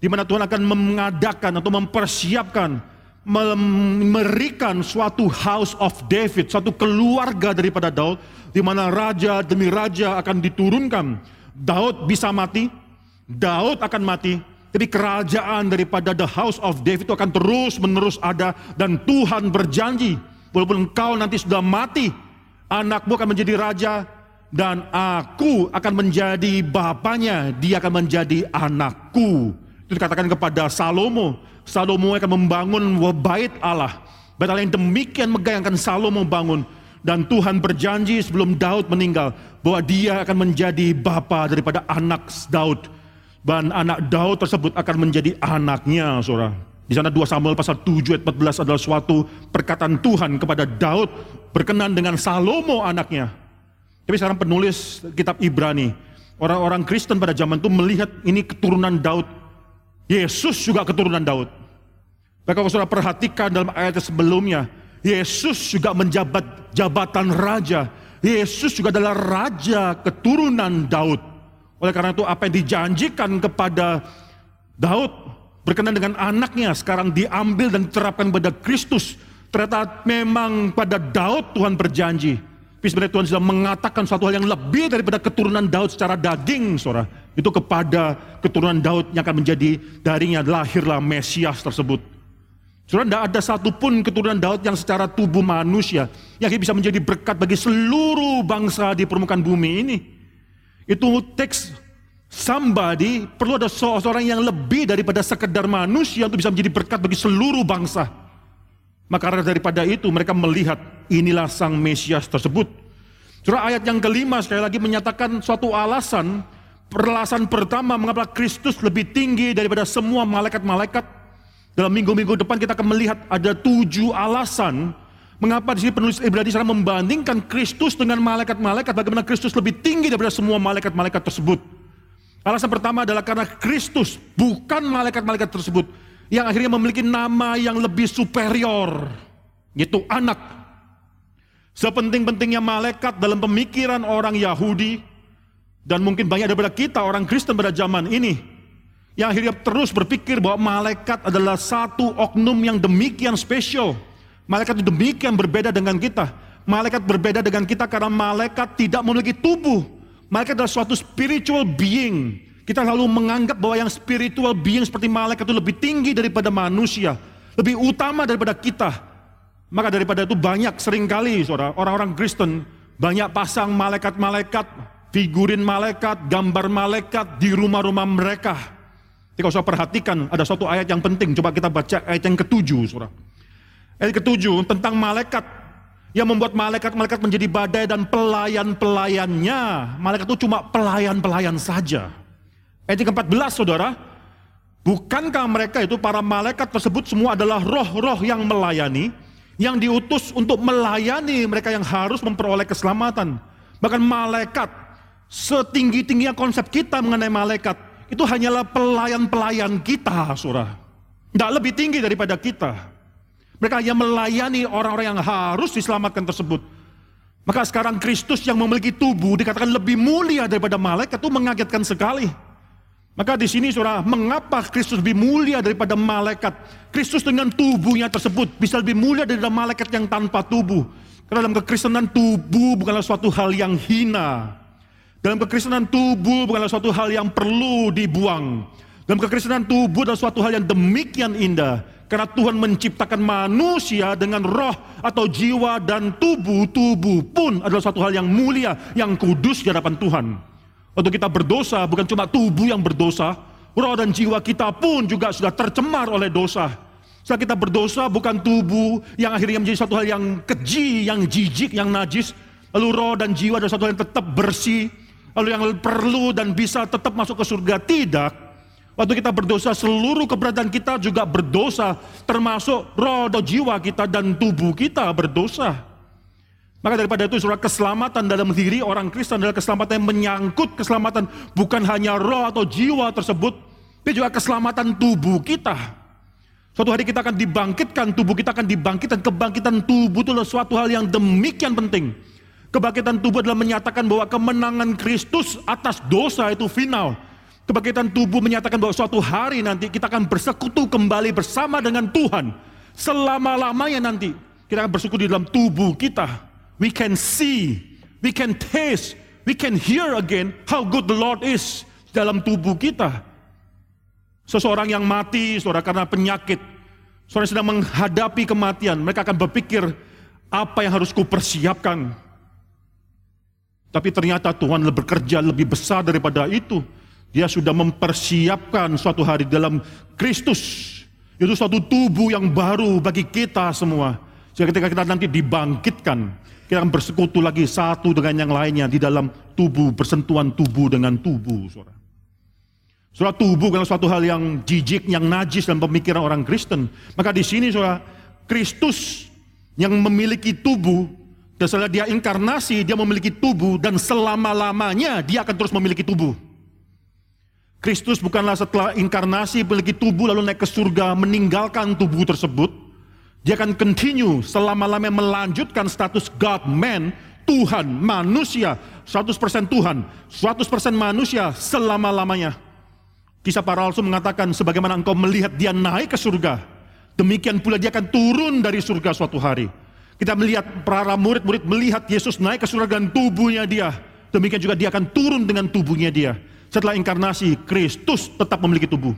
Di mana Tuhan akan mengadakan atau mempersiapkan memberikan suatu house of David, suatu keluarga daripada Daud, di mana raja demi raja akan diturunkan. Daud bisa mati, Daud akan mati, tapi kerajaan daripada the house of David itu akan terus menerus ada dan Tuhan berjanji, walaupun engkau nanti sudah mati, anakmu akan menjadi raja dan aku akan menjadi bapaknya, dia akan menjadi anakku. Itu dikatakan kepada Salomo. Salomo akan membangun bait Allah. Bait Allah yang demikian megah yang akan Salomo bangun. Dan Tuhan berjanji sebelum Daud meninggal bahwa dia akan menjadi bapa daripada anak Daud. Dan anak Daud tersebut akan menjadi anaknya, saudara. Di sana 2 Samuel pasal 7 ayat 14 adalah suatu perkataan Tuhan kepada Daud berkenan dengan Salomo anaknya. Tapi sekarang penulis kitab Ibrani, orang-orang Kristen pada zaman itu melihat ini keturunan Daud Yesus juga keturunan Daud. Maka kalau saudara perhatikan dalam ayat sebelumnya, Yesus juga menjabat jabatan raja. Yesus juga adalah raja keturunan Daud. Oleh karena itu apa yang dijanjikan kepada Daud berkenan dengan anaknya sekarang diambil dan diterapkan pada Kristus. Ternyata memang pada Daud Tuhan berjanji. Tapi sebenarnya Tuhan sudah mengatakan suatu hal yang lebih daripada keturunan Daud secara daging, saudara itu kepada keturunan Daud yang akan menjadi darinya lahirlah Mesias tersebut. Saudara, tidak ada satupun keturunan Daud yang secara tubuh manusia yang bisa menjadi berkat bagi seluruh bangsa di permukaan bumi ini. Itu teks somebody perlu ada seorang yang lebih daripada sekedar manusia untuk bisa menjadi berkat bagi seluruh bangsa. Maka daripada itu mereka melihat inilah sang Mesias tersebut. Surah ayat yang kelima sekali lagi menyatakan suatu alasan Perlasan pertama mengapa Kristus lebih tinggi daripada semua malaikat-malaikat. Dalam minggu-minggu depan kita akan melihat ada tujuh alasan mengapa di sini penulis Ibrani sana membandingkan Kristus dengan malaikat-malaikat. Bagaimana Kristus lebih tinggi daripada semua malaikat-malaikat tersebut. Alasan pertama adalah karena Kristus bukan malaikat-malaikat tersebut yang akhirnya memiliki nama yang lebih superior, yaitu anak. Sepenting-pentingnya malaikat dalam pemikiran orang Yahudi, dan mungkin banyak daripada kita orang Kristen pada zaman ini yang akhirnya terus berpikir bahwa malaikat adalah satu oknum yang demikian spesial. Malaikat itu demikian berbeda dengan kita. Malaikat berbeda dengan kita karena malaikat tidak memiliki tubuh. Malaikat adalah suatu spiritual being. Kita lalu menganggap bahwa yang spiritual being seperti malaikat itu lebih tinggi daripada manusia. Lebih utama daripada kita. Maka daripada itu banyak sering kali saudara, orang-orang Kristen banyak pasang malaikat-malaikat figurin malaikat, gambar malaikat di rumah-rumah mereka. Jadi kalau saya perhatikan ada suatu ayat yang penting, coba kita baca ayat yang ketujuh, surah. Ayat ketujuh tentang malaikat yang membuat malaikat-malaikat menjadi badai dan pelayan-pelayannya. Malaikat itu cuma pelayan-pelayan saja. Ayat yang ke-14 saudara, bukankah mereka itu para malaikat tersebut semua adalah roh-roh yang melayani, yang diutus untuk melayani mereka yang harus memperoleh keselamatan. Bahkan malaikat Setinggi-tingginya konsep kita mengenai malaikat, itu hanyalah pelayan-pelayan kita, surah. Tidak lebih tinggi daripada kita. Mereka hanya melayani orang-orang yang harus diselamatkan tersebut. Maka sekarang Kristus yang memiliki tubuh dikatakan lebih mulia daripada malaikat itu mengagetkan sekali. Maka di sini surah, mengapa Kristus lebih mulia daripada malaikat? Kristus dengan tubuhnya tersebut bisa lebih mulia daripada malaikat yang tanpa tubuh. Karena dalam kekristenan tubuh bukanlah suatu hal yang hina. Dalam kekristenan tubuh bukanlah suatu hal yang perlu dibuang. Dalam kekristenan tubuh adalah suatu hal yang demikian indah. Karena Tuhan menciptakan manusia dengan roh atau jiwa dan tubuh. Tubuh pun adalah suatu hal yang mulia, yang kudus di hadapan Tuhan. Untuk kita berdosa bukan cuma tubuh yang berdosa. Roh dan jiwa kita pun juga sudah tercemar oleh dosa. Saat kita berdosa bukan tubuh yang akhirnya menjadi suatu hal yang keji, yang jijik, yang najis. Lalu roh dan jiwa adalah suatu hal yang tetap bersih, Lalu yang perlu dan bisa tetap masuk ke surga tidak. Waktu kita berdosa, seluruh keberadaan kita juga berdosa, termasuk roh dan jiwa kita dan tubuh kita berdosa. Maka daripada itu saudara keselamatan dalam diri orang Kristen adalah keselamatan yang menyangkut keselamatan bukan hanya roh atau jiwa tersebut, tapi juga keselamatan tubuh kita. Suatu hari kita akan dibangkitkan, tubuh kita akan dibangkitkan. Kebangkitan tubuh itu adalah suatu hal yang demikian penting. Kebangkitan tubuh adalah menyatakan bahwa kemenangan Kristus atas dosa itu final. Kebangkitan tubuh menyatakan bahwa suatu hari nanti kita akan bersekutu kembali bersama dengan Tuhan. Selama-lamanya nanti kita akan bersekutu di dalam tubuh kita we can see, we can taste, we can hear again how good the Lord is dalam tubuh kita. Seseorang yang mati, saudara karena penyakit, saudara sedang menghadapi kematian, mereka akan berpikir, apa yang harus kupersiapkan? Tapi ternyata Tuhan bekerja lebih besar daripada itu. Dia sudah mempersiapkan suatu hari dalam Kristus. Itu suatu tubuh yang baru bagi kita semua. Sehingga ketika kita nanti dibangkitkan, kita akan bersekutu lagi satu dengan yang lainnya di dalam tubuh, bersentuhan tubuh dengan tubuh, saudara. Saudara, tubuh adalah suatu hal yang jijik, yang najis dalam pemikiran orang Kristen. Maka di sini, saudara, Kristus yang memiliki tubuh, dan setelah dia inkarnasi, dia memiliki tubuh, dan selama-lamanya dia akan terus memiliki tubuh. Kristus bukanlah setelah inkarnasi memiliki tubuh lalu naik ke surga meninggalkan tubuh tersebut, dia akan continue selama-lamanya melanjutkan status God, man, Tuhan, manusia, 100% Tuhan, 100% manusia selama-lamanya. Kisah para rasul mengatakan sebagaimana engkau melihat dia naik ke surga, demikian pula dia akan turun dari surga suatu hari. Kita melihat para murid-murid melihat Yesus naik ke surga dan tubuhnya dia. Demikian juga dia akan turun dengan tubuhnya dia. Setelah inkarnasi, Kristus tetap memiliki tubuh.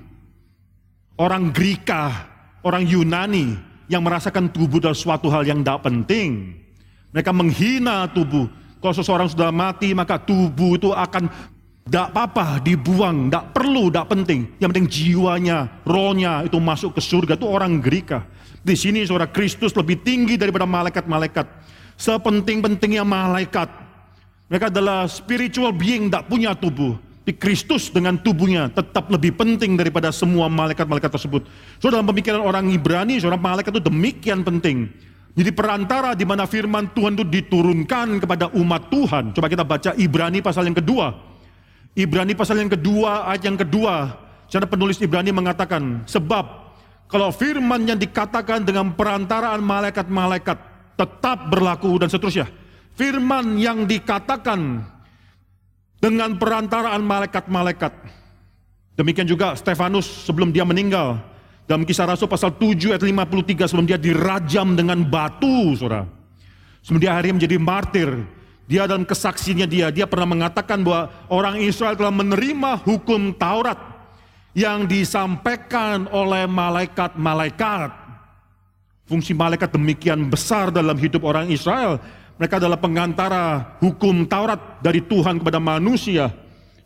Orang Greka, orang Yunani, yang merasakan tubuh adalah suatu hal yang tidak penting. Mereka menghina tubuh. Kalau seseorang sudah mati, maka tubuh itu akan tidak apa-apa, dibuang, tidak perlu, tidak penting. Yang penting jiwanya, rohnya itu masuk ke surga. Itu orang Greka. Di sini saudara Kristus lebih tinggi daripada malaikat-malaikat. Sepenting-pentingnya malaikat. Mereka adalah spiritual being, tidak punya tubuh. Tapi Kristus dengan tubuhnya tetap lebih penting daripada semua malaikat-malaikat tersebut. So dalam pemikiran orang Ibrani, seorang malaikat itu demikian penting. Jadi perantara di mana firman Tuhan itu diturunkan kepada umat Tuhan. Coba kita baca Ibrani pasal yang kedua. Ibrani pasal yang kedua, ayat yang kedua. Cara penulis Ibrani mengatakan, sebab kalau firman yang dikatakan dengan perantaraan malaikat-malaikat tetap berlaku dan seterusnya. Firman yang dikatakan dengan perantaraan malaikat-malaikat. Demikian juga Stefanus sebelum dia meninggal. Dalam kisah Rasul pasal 7 ayat 53 sebelum dia dirajam dengan batu, saudara. Sebelum dia hari menjadi martir. Dia dalam kesaksiannya dia, dia pernah mengatakan bahwa orang Israel telah menerima hukum Taurat yang disampaikan oleh malaikat-malaikat. Fungsi malaikat demikian besar dalam hidup orang Israel mereka adalah pengantara hukum Taurat dari Tuhan kepada manusia.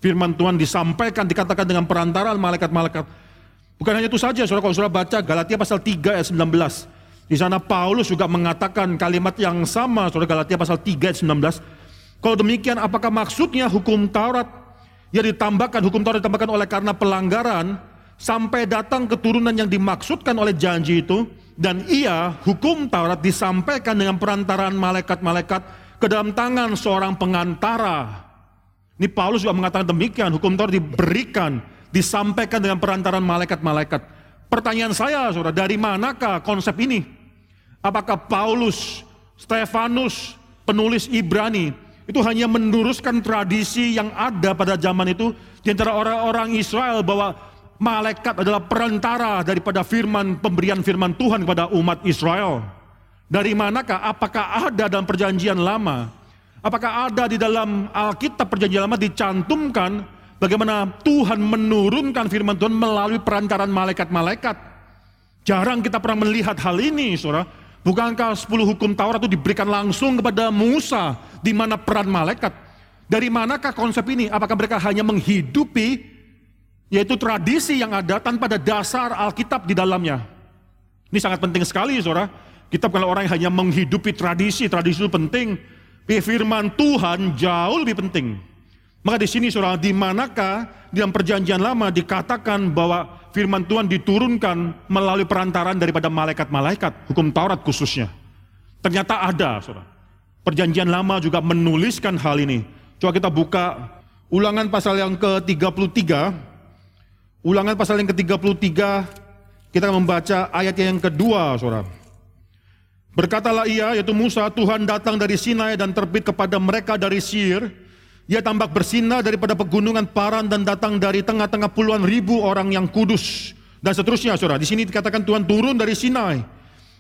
Firman Tuhan disampaikan, dikatakan dengan perantaraan malaikat-malaikat. Bukan hanya itu saja, saudara, kalau saudara baca Galatia pasal 3 ayat 19. Di sana Paulus juga mengatakan kalimat yang sama, saudara Galatia pasal 3 ayat 19. Kalau demikian, apakah maksudnya hukum Taurat yang ditambahkan, hukum Taurat ditambahkan oleh karena pelanggaran, sampai datang keturunan yang dimaksudkan oleh janji itu, dan ia, hukum Taurat disampaikan dengan perantaraan malaikat-malaikat ke dalam tangan seorang pengantara. Ini Paulus juga mengatakan demikian, hukum Taurat diberikan, disampaikan dengan perantaraan malaikat-malaikat. Pertanyaan saya, saudara, dari manakah konsep ini? Apakah Paulus, Stefanus, penulis Ibrani, itu hanya meneruskan tradisi yang ada pada zaman itu di antara orang-orang Israel bahwa malaikat adalah perantara daripada firman pemberian firman Tuhan kepada umat Israel. Dari manakah? Apakah ada dalam perjanjian lama? Apakah ada di dalam Alkitab perjanjian lama dicantumkan bagaimana Tuhan menurunkan firman Tuhan melalui perantaran malaikat-malaikat? Jarang kita pernah melihat hal ini, saudara. Bukankah 10 hukum Taurat itu diberikan langsung kepada Musa di mana peran malaikat? Dari manakah konsep ini? Apakah mereka hanya menghidupi yaitu tradisi yang ada tanpa ada dasar Alkitab di dalamnya. Ini sangat penting sekali, saudara. Kita kalau orang yang hanya menghidupi tradisi, tradisi itu penting. Tapi firman Tuhan jauh lebih penting. Maka di sini saudara, di manakah dalam perjanjian lama dikatakan bahwa firman Tuhan diturunkan melalui perantaran daripada malaikat-malaikat, hukum Taurat khususnya. Ternyata ada, saudara. Perjanjian lama juga menuliskan hal ini. Coba kita buka ulangan pasal yang ke-33. Ulangan pasal yang ke-33, kita akan membaca ayat yang kedua, saudara. Berkatalah ia, yaitu Musa, Tuhan datang dari Sinai dan terbit kepada mereka dari Sir. Ia tampak bersinar daripada pegunungan Paran dan datang dari tengah-tengah puluhan ribu orang yang kudus. Dan seterusnya, saudara. Di sini dikatakan Tuhan turun dari Sinai.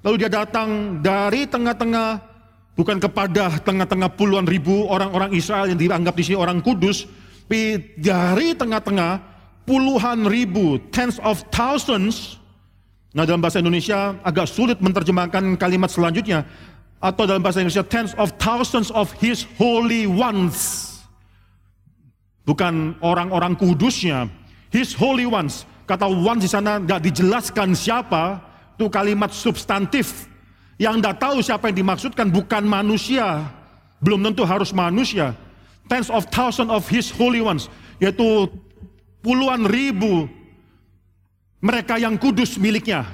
Lalu dia datang dari tengah-tengah, bukan kepada tengah-tengah puluhan ribu orang-orang Israel yang dianggap di sini orang kudus, tapi dari tengah-tengah puluhan ribu, tens of thousands. Nah dalam bahasa Indonesia agak sulit menerjemahkan kalimat selanjutnya. Atau dalam bahasa Indonesia, tens of thousands of his holy ones. Bukan orang-orang kudusnya, his holy ones. Kata ones di sana nggak dijelaskan siapa, itu kalimat substantif. Yang tidak tahu siapa yang dimaksudkan bukan manusia. Belum tentu harus manusia. Tens of thousand of his holy ones. Yaitu puluhan ribu mereka yang kudus miliknya.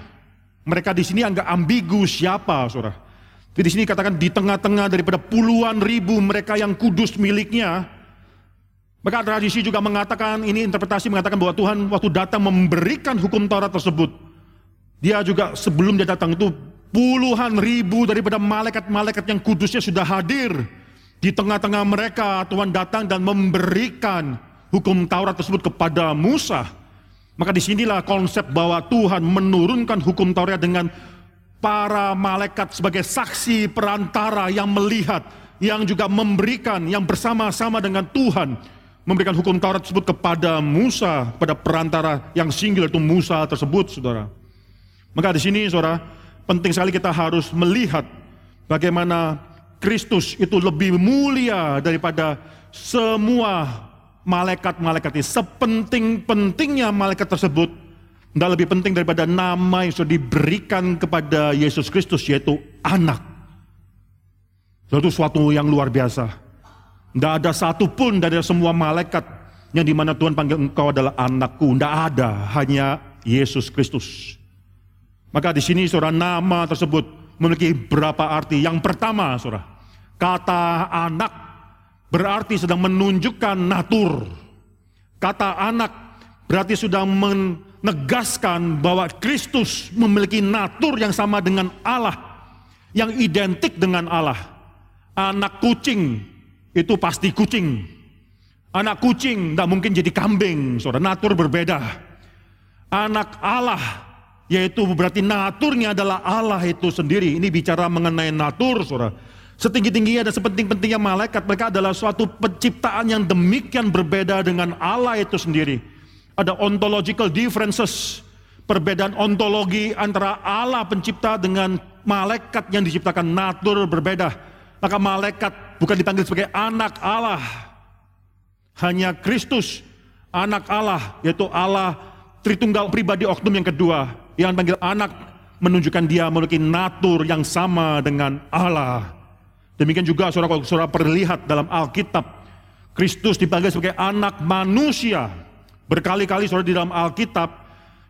Mereka di sini agak ambigu siapa, saudara. Jadi di sini katakan di tengah-tengah daripada puluhan ribu mereka yang kudus miliknya. Maka tradisi juga mengatakan, ini interpretasi mengatakan bahwa Tuhan waktu datang memberikan hukum Taurat tersebut dia juga sebelum dia datang itu puluhan ribu daripada malaikat-malaikat yang kudusnya sudah hadir di tengah-tengah mereka. Tuhan datang dan memberikan hukum Taurat tersebut kepada Musa. Maka di sinilah konsep bahwa Tuhan menurunkan hukum Taurat dengan para malaikat sebagai saksi perantara yang melihat, yang juga memberikan, yang bersama-sama dengan Tuhan memberikan hukum Taurat tersebut kepada Musa, pada perantara yang singgul itu Musa tersebut, saudara. Maka di sini saudara, penting sekali kita harus melihat bagaimana Kristus itu lebih mulia daripada semua malaikat-malaikat ini. Sepenting-pentingnya malaikat tersebut, tidak lebih penting daripada nama yang sudah diberikan kepada Yesus Kristus, yaitu anak. Itu suatu yang luar biasa. Tidak ada satupun dari semua malaikat yang di mana Tuhan panggil engkau adalah anakku. Tidak ada, hanya Yesus Kristus. Maka di sini saudara nama tersebut memiliki berapa arti. Yang pertama saudara, kata anak berarti sedang menunjukkan natur. Kata anak berarti sudah menegaskan bahwa Kristus memiliki natur yang sama dengan Allah. Yang identik dengan Allah. Anak kucing itu pasti kucing. Anak kucing tidak mungkin jadi kambing, saudara. Natur berbeda. Anak Allah yaitu berarti naturnya adalah Allah itu sendiri. Ini bicara mengenai natur, saudara. Setinggi-tingginya dan sepenting-pentingnya malaikat, mereka adalah suatu penciptaan yang demikian berbeda dengan Allah itu sendiri. Ada ontological differences, perbedaan ontologi antara Allah pencipta dengan malaikat yang diciptakan natur berbeda. Maka malaikat bukan dipanggil sebagai anak Allah. Hanya Kristus, anak Allah, yaitu Allah Tritunggal pribadi oknum yang kedua yang panggil anak menunjukkan dia memiliki natur yang sama dengan Allah. Demikian juga saudara kalau saudara perlihat dalam Alkitab, Kristus dipanggil sebagai anak manusia. Berkali-kali saudara di dalam Alkitab,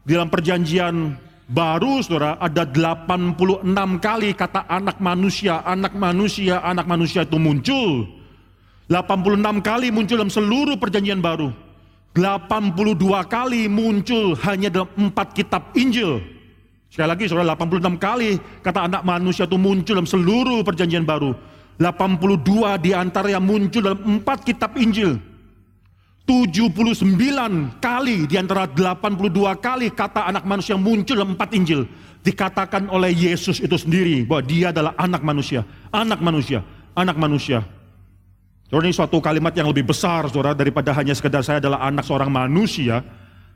di dalam perjanjian baru saudara ada 86 kali kata anak manusia, anak manusia, anak manusia itu muncul. 86 kali muncul dalam seluruh perjanjian baru. 82 kali muncul hanya dalam empat kitab Injil. Sekali lagi saudara 86 kali kata anak manusia itu muncul dalam seluruh perjanjian baru. 82 di antara yang muncul dalam empat kitab Injil. 79 kali di antara 82 kali kata anak manusia muncul dalam empat Injil. Dikatakan oleh Yesus itu sendiri bahwa dia adalah anak manusia. Anak manusia, anak manusia. Saudara ini suatu kalimat yang lebih besar saudara daripada hanya sekedar saya adalah anak seorang manusia.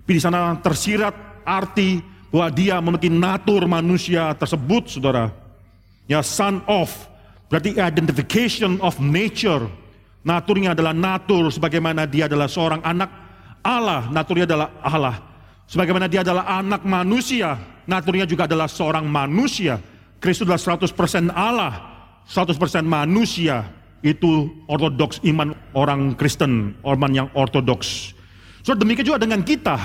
Tapi di sana tersirat arti bahwa dia memiliki natur manusia tersebut saudara. Ya son of berarti identification of nature. Naturnya adalah natur sebagaimana dia adalah seorang anak Allah, naturnya adalah Allah. Sebagaimana dia adalah anak manusia, naturnya juga adalah seorang manusia. Kristus adalah 100% Allah, 100% manusia itu ortodoks iman orang Kristen, orang yang ortodoks. So demikian juga dengan kita.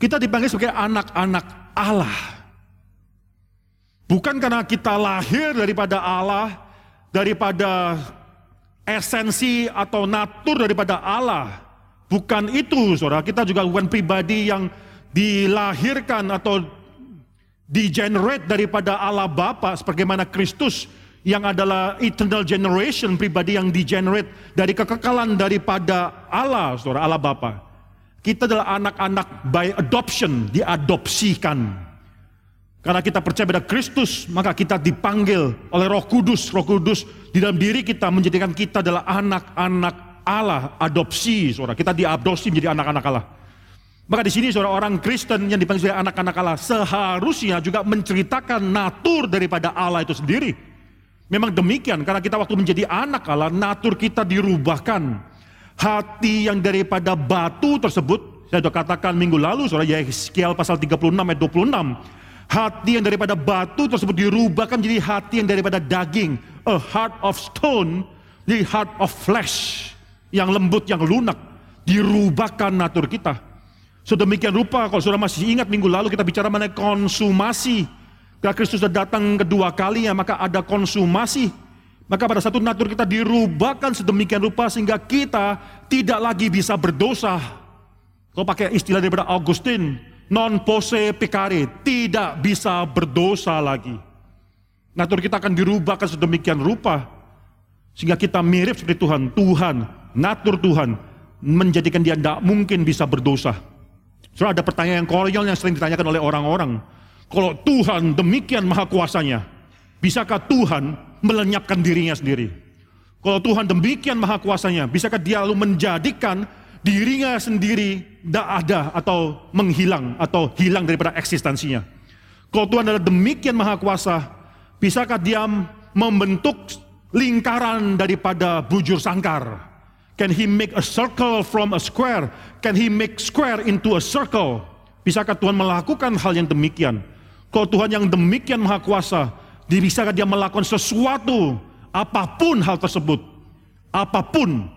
Kita dipanggil sebagai anak-anak Allah. Bukan karena kita lahir daripada Allah, daripada esensi atau natur daripada Allah. Bukan itu, saudara. Kita juga bukan pribadi yang dilahirkan atau degenerate daripada Allah Bapa sebagaimana Kristus yang adalah eternal generation pribadi yang degenerate dari kekekalan daripada Allah, saudara Allah Bapa. Kita adalah anak-anak by adoption, diadopsikan. Karena kita percaya pada Kristus, maka kita dipanggil oleh Roh Kudus. Roh Kudus di dalam diri kita menjadikan kita adalah anak-anak Allah, adopsi, saudara. Kita diadopsi menjadi anak-anak Allah. Maka di sini saudara orang Kristen yang dipanggil sebagai anak-anak Allah seharusnya juga menceritakan natur daripada Allah itu sendiri. Memang demikian karena kita waktu menjadi anak Allah, natur kita dirubahkan. Hati yang daripada batu tersebut, saya sudah katakan minggu lalu saudara Yeskiel pasal 36 ayat 26. Hati yang daripada batu tersebut dirubahkan menjadi hati yang daripada daging. A heart of stone, the heart of flesh. Yang lembut, yang lunak. Dirubahkan natur kita Sedemikian rupa kalau saudara masih ingat minggu lalu kita bicara mengenai konsumasi. Ketika Kristus sudah datang kedua kali ya maka ada konsumasi. Maka pada satu natur kita dirubahkan sedemikian rupa sehingga kita tidak lagi bisa berdosa. Kalau pakai istilah daripada Augustine, non posse pecare, tidak bisa berdosa lagi. Natur kita akan dirubahkan sedemikian rupa sehingga kita mirip seperti Tuhan. Tuhan, natur Tuhan menjadikan dia tidak mungkin bisa berdosa. Soalnya ada pertanyaan yang konyol yang sering ditanyakan oleh orang-orang. Kalau Tuhan demikian maha kuasanya, bisakah Tuhan melenyapkan dirinya sendiri? Kalau Tuhan demikian maha kuasanya, bisakah dia lalu menjadikan dirinya sendiri tidak ada atau menghilang atau hilang daripada eksistensinya? Kalau Tuhan adalah demikian maha kuasa, bisakah dia membentuk lingkaran daripada bujur sangkar? Can he make a circle from a square? Can he make square into a circle? Bisakah Tuhan melakukan hal yang demikian? Kalau Tuhan yang demikian maha kuasa, bisakah dia melakukan sesuatu, apa pun hal tersebut, apa pun.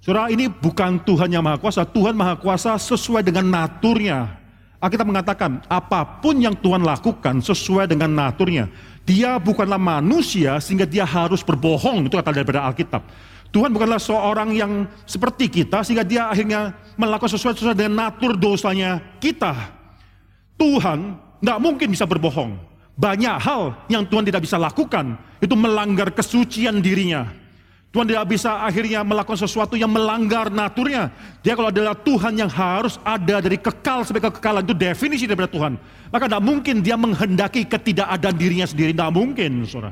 Saudara ini bukan Tuhan yang maha kuasa, Tuhan maha kuasa sesuai dengan naturnya. Alkitab mengatakan, apa pun yang Tuhan lakukan sesuai dengan naturnya. Dia bukanlah manusia sehingga dia harus berbohong, itu kata daripada Alkitab. Tuhan bukanlah seorang yang seperti kita sehingga dia akhirnya melakukan sesuatu sesuai dengan natur dosanya kita. Tuhan tidak mungkin bisa berbohong. Banyak hal yang Tuhan tidak bisa lakukan itu melanggar kesucian dirinya. Tuhan tidak bisa akhirnya melakukan sesuatu yang melanggar naturnya. Dia kalau adalah Tuhan yang harus ada dari kekal sampai kekekalan itu definisi daripada Tuhan. Maka tidak mungkin dia menghendaki ketidakadaan dirinya sendiri. Tidak mungkin, saudara.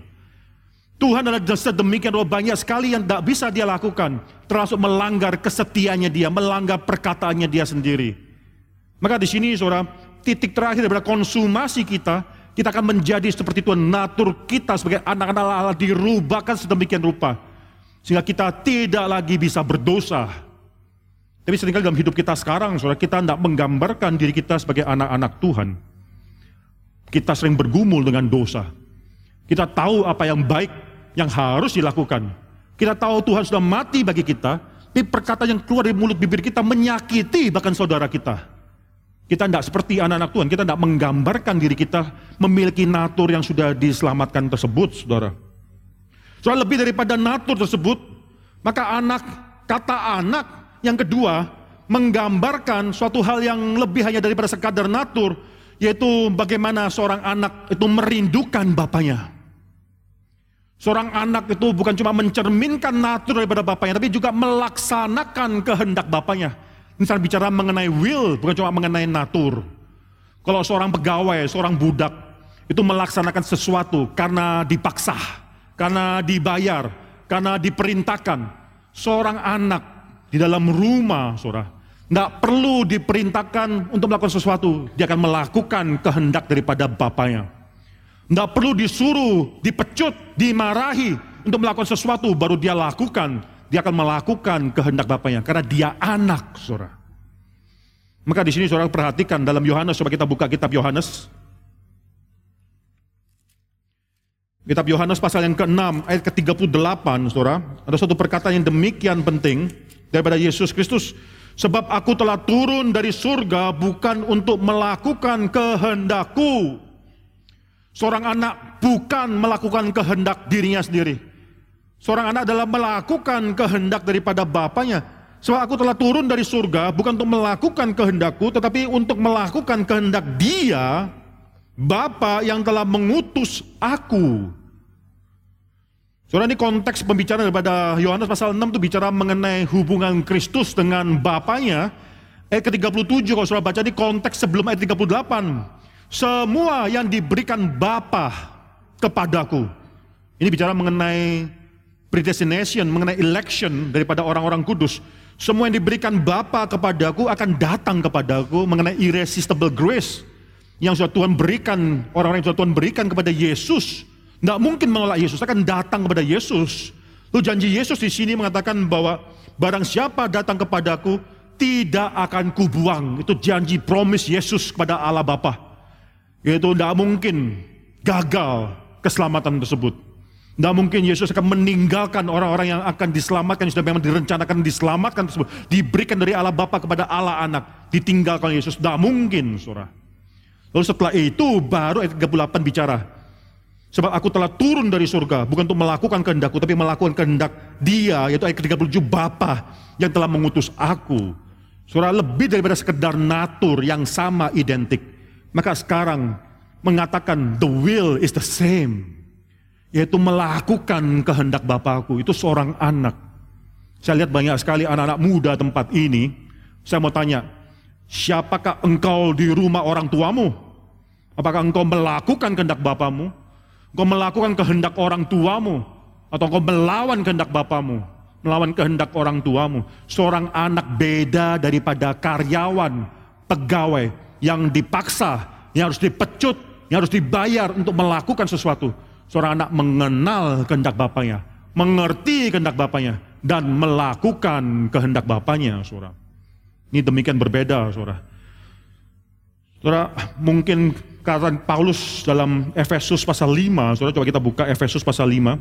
Tuhan adalah sedemikian bahwa banyak sekali yang tidak bisa dia lakukan. Termasuk melanggar kesetiaannya dia, melanggar perkataannya dia sendiri. Maka di sini saudara, titik terakhir daripada konsumasi kita, kita akan menjadi seperti Tuhan. Natur kita sebagai anak-anak Allah dirubahkan sedemikian rupa. Sehingga kita tidak lagi bisa berdosa. Tapi sering kali dalam hidup kita sekarang, saudara, kita tidak menggambarkan diri kita sebagai anak-anak Tuhan. Kita sering bergumul dengan dosa. Kita tahu apa yang baik yang harus dilakukan. Kita tahu Tuhan sudah mati bagi kita, tapi perkataan yang keluar dari mulut bibir kita menyakiti bahkan saudara kita. Kita tidak seperti anak-anak Tuhan, kita tidak menggambarkan diri kita memiliki natur yang sudah diselamatkan tersebut, saudara. Soal lebih daripada natur tersebut, maka anak, kata anak yang kedua, menggambarkan suatu hal yang lebih hanya daripada sekadar natur, yaitu bagaimana seorang anak itu merindukan bapaknya. Seorang anak itu bukan cuma mencerminkan natur daripada bapaknya, tapi juga melaksanakan kehendak bapaknya. Misalnya bicara mengenai will, bukan cuma mengenai natur. Kalau seorang pegawai, seorang budak, itu melaksanakan sesuatu karena dipaksa, karena dibayar, karena diperintahkan. Seorang anak di dalam rumah, saudara, nggak perlu diperintahkan untuk melakukan sesuatu, dia akan melakukan kehendak daripada bapaknya. Tidak perlu disuruh, dipecut, dimarahi untuk melakukan sesuatu baru dia lakukan. Dia akan melakukan kehendak Bapaknya karena dia anak, Saudara. Maka di sini Saudara perhatikan dalam Yohanes, coba kita buka kitab Yohanes. Kitab Yohanes pasal yang ke-6 ayat ke-38, Saudara. Ada satu perkataan yang demikian penting daripada Yesus Kristus. Sebab aku telah turun dari surga bukan untuk melakukan kehendakku, Seorang anak bukan melakukan kehendak dirinya sendiri. Seorang anak adalah melakukan kehendak daripada bapaknya. Sebab aku telah turun dari surga bukan untuk melakukan kehendakku, tetapi untuk melakukan kehendak dia, Bapa yang telah mengutus aku. Saudara ini konteks pembicaraan daripada Yohanes pasal 6 itu bicara mengenai hubungan Kristus dengan Bapaknya. Ayat ke-37 kalau saudara baca di konteks sebelum ayat 38. Semua yang diberikan Bapa kepadaku. Ini bicara mengenai predestination, mengenai election daripada orang-orang kudus. Semua yang diberikan Bapa kepadaku akan datang kepadaku mengenai irresistible grace yang sudah Tuhan berikan, orang-orang yang sudah Tuhan berikan kepada Yesus. Tidak mungkin menolak Yesus, akan datang kepada Yesus. Lalu janji Yesus di sini mengatakan bahwa barang siapa datang kepadaku tidak akan kubuang. Itu janji promise Yesus kepada Allah Bapa. Itu tidak mungkin gagal keselamatan tersebut. Tidak mungkin Yesus akan meninggalkan orang-orang yang akan diselamatkan, yang sudah memang direncanakan diselamatkan tersebut. Diberikan dari Allah Bapa kepada Allah Anak. Ditinggalkan Yesus. Tidak mungkin, saudara. Lalu setelah itu baru ayat 38 bicara. Sebab aku telah turun dari surga, bukan untuk melakukan kehendakku, tapi melakukan kehendak dia, yaitu ayat 37 Bapa yang telah mengutus aku. Saudara, lebih daripada sekedar natur yang sama identik. Maka sekarang mengatakan the will is the same yaitu melakukan kehendak Bapakku. Itu seorang anak. Saya lihat banyak sekali anak-anak muda tempat ini. Saya mau tanya, siapakah engkau di rumah orang tuamu? Apakah engkau melakukan kehendak Bapamu? Engkau melakukan kehendak orang tuamu? Atau engkau melawan kehendak Bapamu? Melawan kehendak orang tuamu? Seorang anak beda daripada karyawan, pegawai yang dipaksa, yang harus dipecut, yang harus dibayar untuk melakukan sesuatu Seorang anak mengenal kehendak bapaknya, mengerti kehendak bapaknya, dan melakukan kehendak bapaknya, saudara. Ini demikian berbeda, saudara. Saudara, mungkin kata Paulus dalam Efesus pasal 5, saudara coba kita buka Efesus pasal 5.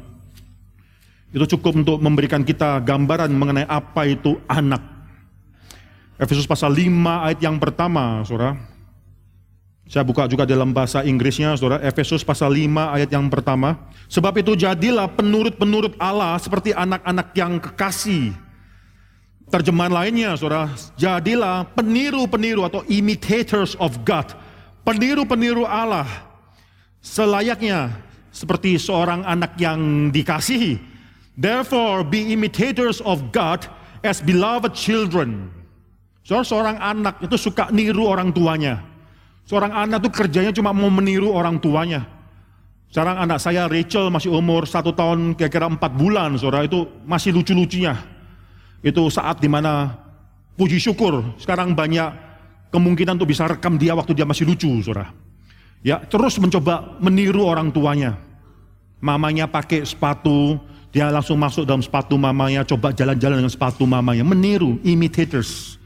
Itu cukup untuk memberikan kita gambaran mengenai apa itu anak. Efesus pasal 5 ayat yang pertama, saudara. Saya buka juga dalam bahasa Inggrisnya, saudara, Efesus pasal 5 ayat yang pertama. Sebab itu jadilah penurut-penurut Allah seperti anak-anak yang kekasih. Terjemahan lainnya, saudara, jadilah peniru-peniru atau imitators of God. Peniru-peniru Allah. Selayaknya seperti seorang anak yang dikasihi. Therefore, be imitators of God as beloved children. Saudara, seorang anak itu suka niru orang tuanya. Seorang anak tuh kerjanya cuma mau meniru orang tuanya. Sekarang anak saya Rachel masih umur satu tahun kira-kira empat bulan, saudara itu masih lucu-lucunya. Itu saat di mana puji syukur sekarang banyak kemungkinan untuk bisa rekam dia waktu dia masih lucu, saudara. Ya terus mencoba meniru orang tuanya. Mamanya pakai sepatu, dia langsung masuk dalam sepatu mamanya, coba jalan-jalan dengan sepatu mamanya, meniru, imitators.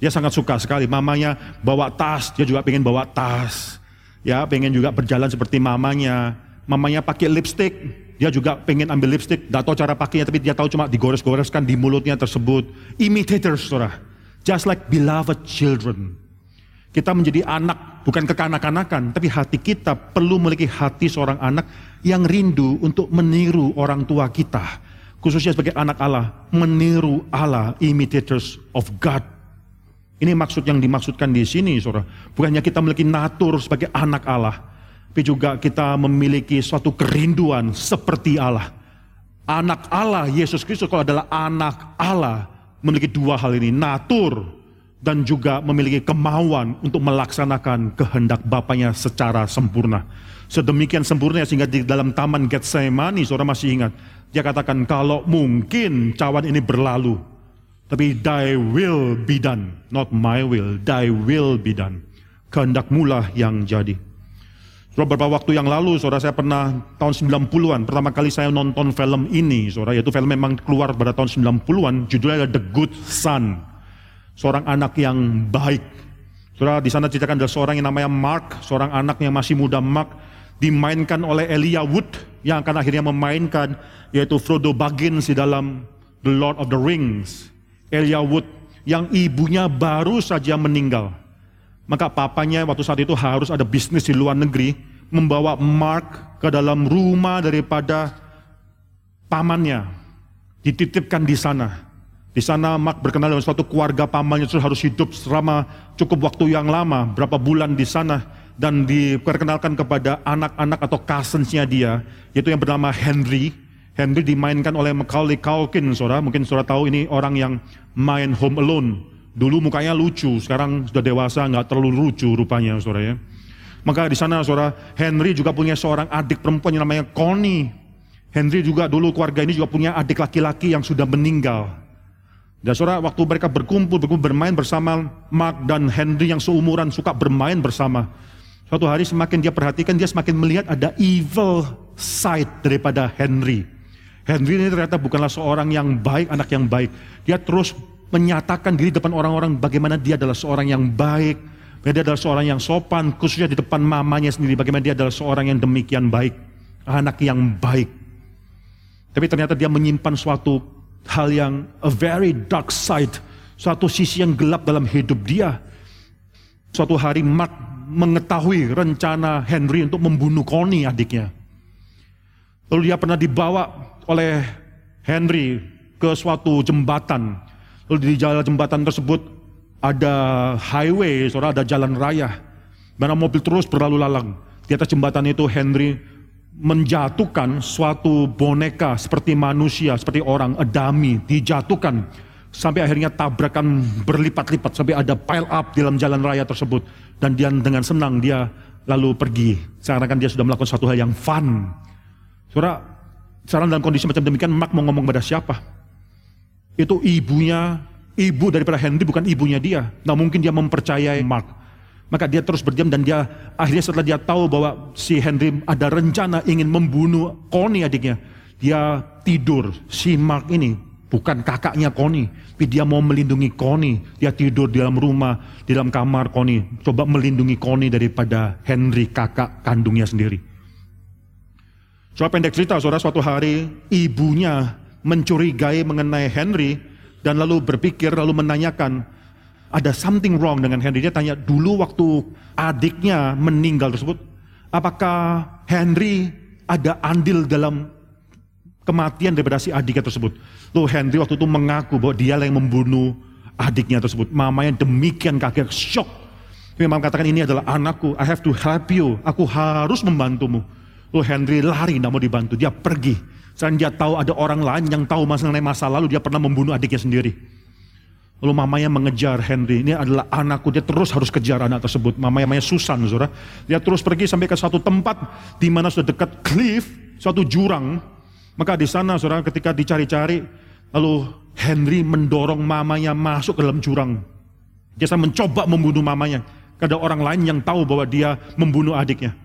Dia sangat suka sekali. Mamanya bawa tas, dia juga pengen bawa tas. Ya, pengen juga berjalan seperti mamanya. Mamanya pakai lipstick, dia juga pengen ambil lipstick. Tidak tahu cara pakainya, tapi dia tahu cuma digores-goreskan di mulutnya tersebut. Imitators, saudara. Just like beloved children. Kita menjadi anak, bukan kekanak-kanakan, tapi hati kita perlu memiliki hati seorang anak yang rindu untuk meniru orang tua kita. Khususnya sebagai anak Allah, meniru Allah, imitators of God ini maksud yang dimaksudkan di sini, saudara. Bukannya kita memiliki natur sebagai anak Allah, tapi juga kita memiliki suatu kerinduan seperti Allah. Anak Allah, Yesus Kristus kalau adalah anak Allah, memiliki dua hal ini, natur dan juga memiliki kemauan untuk melaksanakan kehendak Bapaknya secara sempurna. Sedemikian sempurna sehingga di dalam taman Getsemani, saudara masih ingat, dia katakan kalau mungkin cawan ini berlalu, tapi thy will be done, not my will, thy will be done. Kehendakmu lah yang jadi. Saudara, beberapa waktu yang lalu, saudara saya pernah tahun 90-an, pertama kali saya nonton film ini, saudara, yaitu film memang keluar pada tahun 90-an, judulnya adalah The Good Son. Seorang anak yang baik. Saudara, di sana ceritakan ada seorang yang namanya Mark, seorang anak yang masih muda Mark, dimainkan oleh Elijah Wood, yang akan akhirnya memainkan, yaitu Frodo Baggins di dalam The Lord of the Rings. Elia Wood yang ibunya baru saja meninggal. Maka papanya waktu saat itu harus ada bisnis di luar negeri, membawa Mark ke dalam rumah daripada pamannya dititipkan di sana. Di sana Mark berkenal dengan suatu keluarga pamannya terus harus hidup selama cukup waktu yang lama, berapa bulan di sana dan diperkenalkan kepada anak-anak atau cousinsnya dia, yaitu yang bernama Henry. Henry dimainkan oleh Macaulay Culkin, saudara. Mungkin saudara tahu ini orang yang main Home Alone. Dulu mukanya lucu, sekarang sudah dewasa, nggak terlalu lucu rupanya, saudara ya. Maka di sana, saudara, Henry juga punya seorang adik perempuan yang namanya Connie. Henry juga dulu keluarga ini juga punya adik laki-laki yang sudah meninggal. Dan saudara, waktu mereka berkumpul, berkumpul bermain bersama Mark dan Henry yang seumuran suka bermain bersama. Suatu hari semakin dia perhatikan, dia semakin melihat ada evil side daripada Henry. Henry ini ternyata bukanlah seorang yang baik, anak yang baik. Dia terus menyatakan diri depan orang-orang bagaimana dia adalah seorang yang baik, dia adalah seorang yang sopan, khususnya di depan mamanya sendiri, bagaimana dia adalah seorang yang demikian baik, anak yang baik. Tapi ternyata dia menyimpan suatu hal yang a very dark side, suatu sisi yang gelap dalam hidup dia. Suatu hari Mark mengetahui rencana Henry untuk membunuh Connie adiknya. Lalu dia pernah dibawa oleh Henry ke suatu jembatan. Lalu di jalan jembatan tersebut ada highway, saudara ada jalan raya. Mana mobil terus berlalu lalang. Di atas jembatan itu Henry menjatuhkan suatu boneka seperti manusia, seperti orang, dummy, dijatuhkan sampai akhirnya tabrakan berlipat-lipat sampai ada pile up di dalam jalan raya tersebut dan dia dengan senang dia lalu pergi seakan-akan dia sudah melakukan suatu hal yang fun. Saudara, sekarang dalam kondisi macam demikian Mark mau ngomong pada siapa? Itu ibunya, ibu daripada Henry bukan ibunya dia. Nah mungkin dia mempercayai Mark. Maka dia terus berdiam dan dia akhirnya setelah dia tahu bahwa si Henry ada rencana ingin membunuh Connie adiknya. Dia tidur, si Mark ini bukan kakaknya Connie, tapi dia mau melindungi Connie. Dia tidur di dalam rumah, di dalam kamar Connie. Coba melindungi Connie daripada Henry kakak kandungnya sendiri. Soal pendek cerita, saudara suatu hari ibunya mencurigai mengenai Henry dan lalu berpikir lalu menanyakan, ada something wrong dengan Henry. Dia tanya dulu waktu adiknya meninggal tersebut, apakah Henry ada andil dalam kematian daripada si adiknya tersebut. Lalu Henry waktu itu mengaku bahwa dia yang membunuh adiknya tersebut. Mamanya demikian kaget, shock. Memang katakan ini adalah anakku, I have to help you, aku harus membantumu. Lalu Henry lari, tidak mau dibantu, dia pergi. Selain dia tahu ada orang lain yang tahu mengenai masa lalu, dia pernah membunuh adiknya sendiri. Lalu mamanya mengejar Henry, ini adalah anakku, dia terus harus kejar anak tersebut. Mamanya namanya Susan, saudara. Dia terus pergi sampai ke satu tempat di mana sudah dekat cliff, suatu jurang. Maka di sana, saudara, ketika dicari-cari, lalu Henry mendorong mamanya masuk ke dalam jurang. Dia mencoba membunuh mamanya. Ada orang lain yang tahu bahwa dia membunuh adiknya.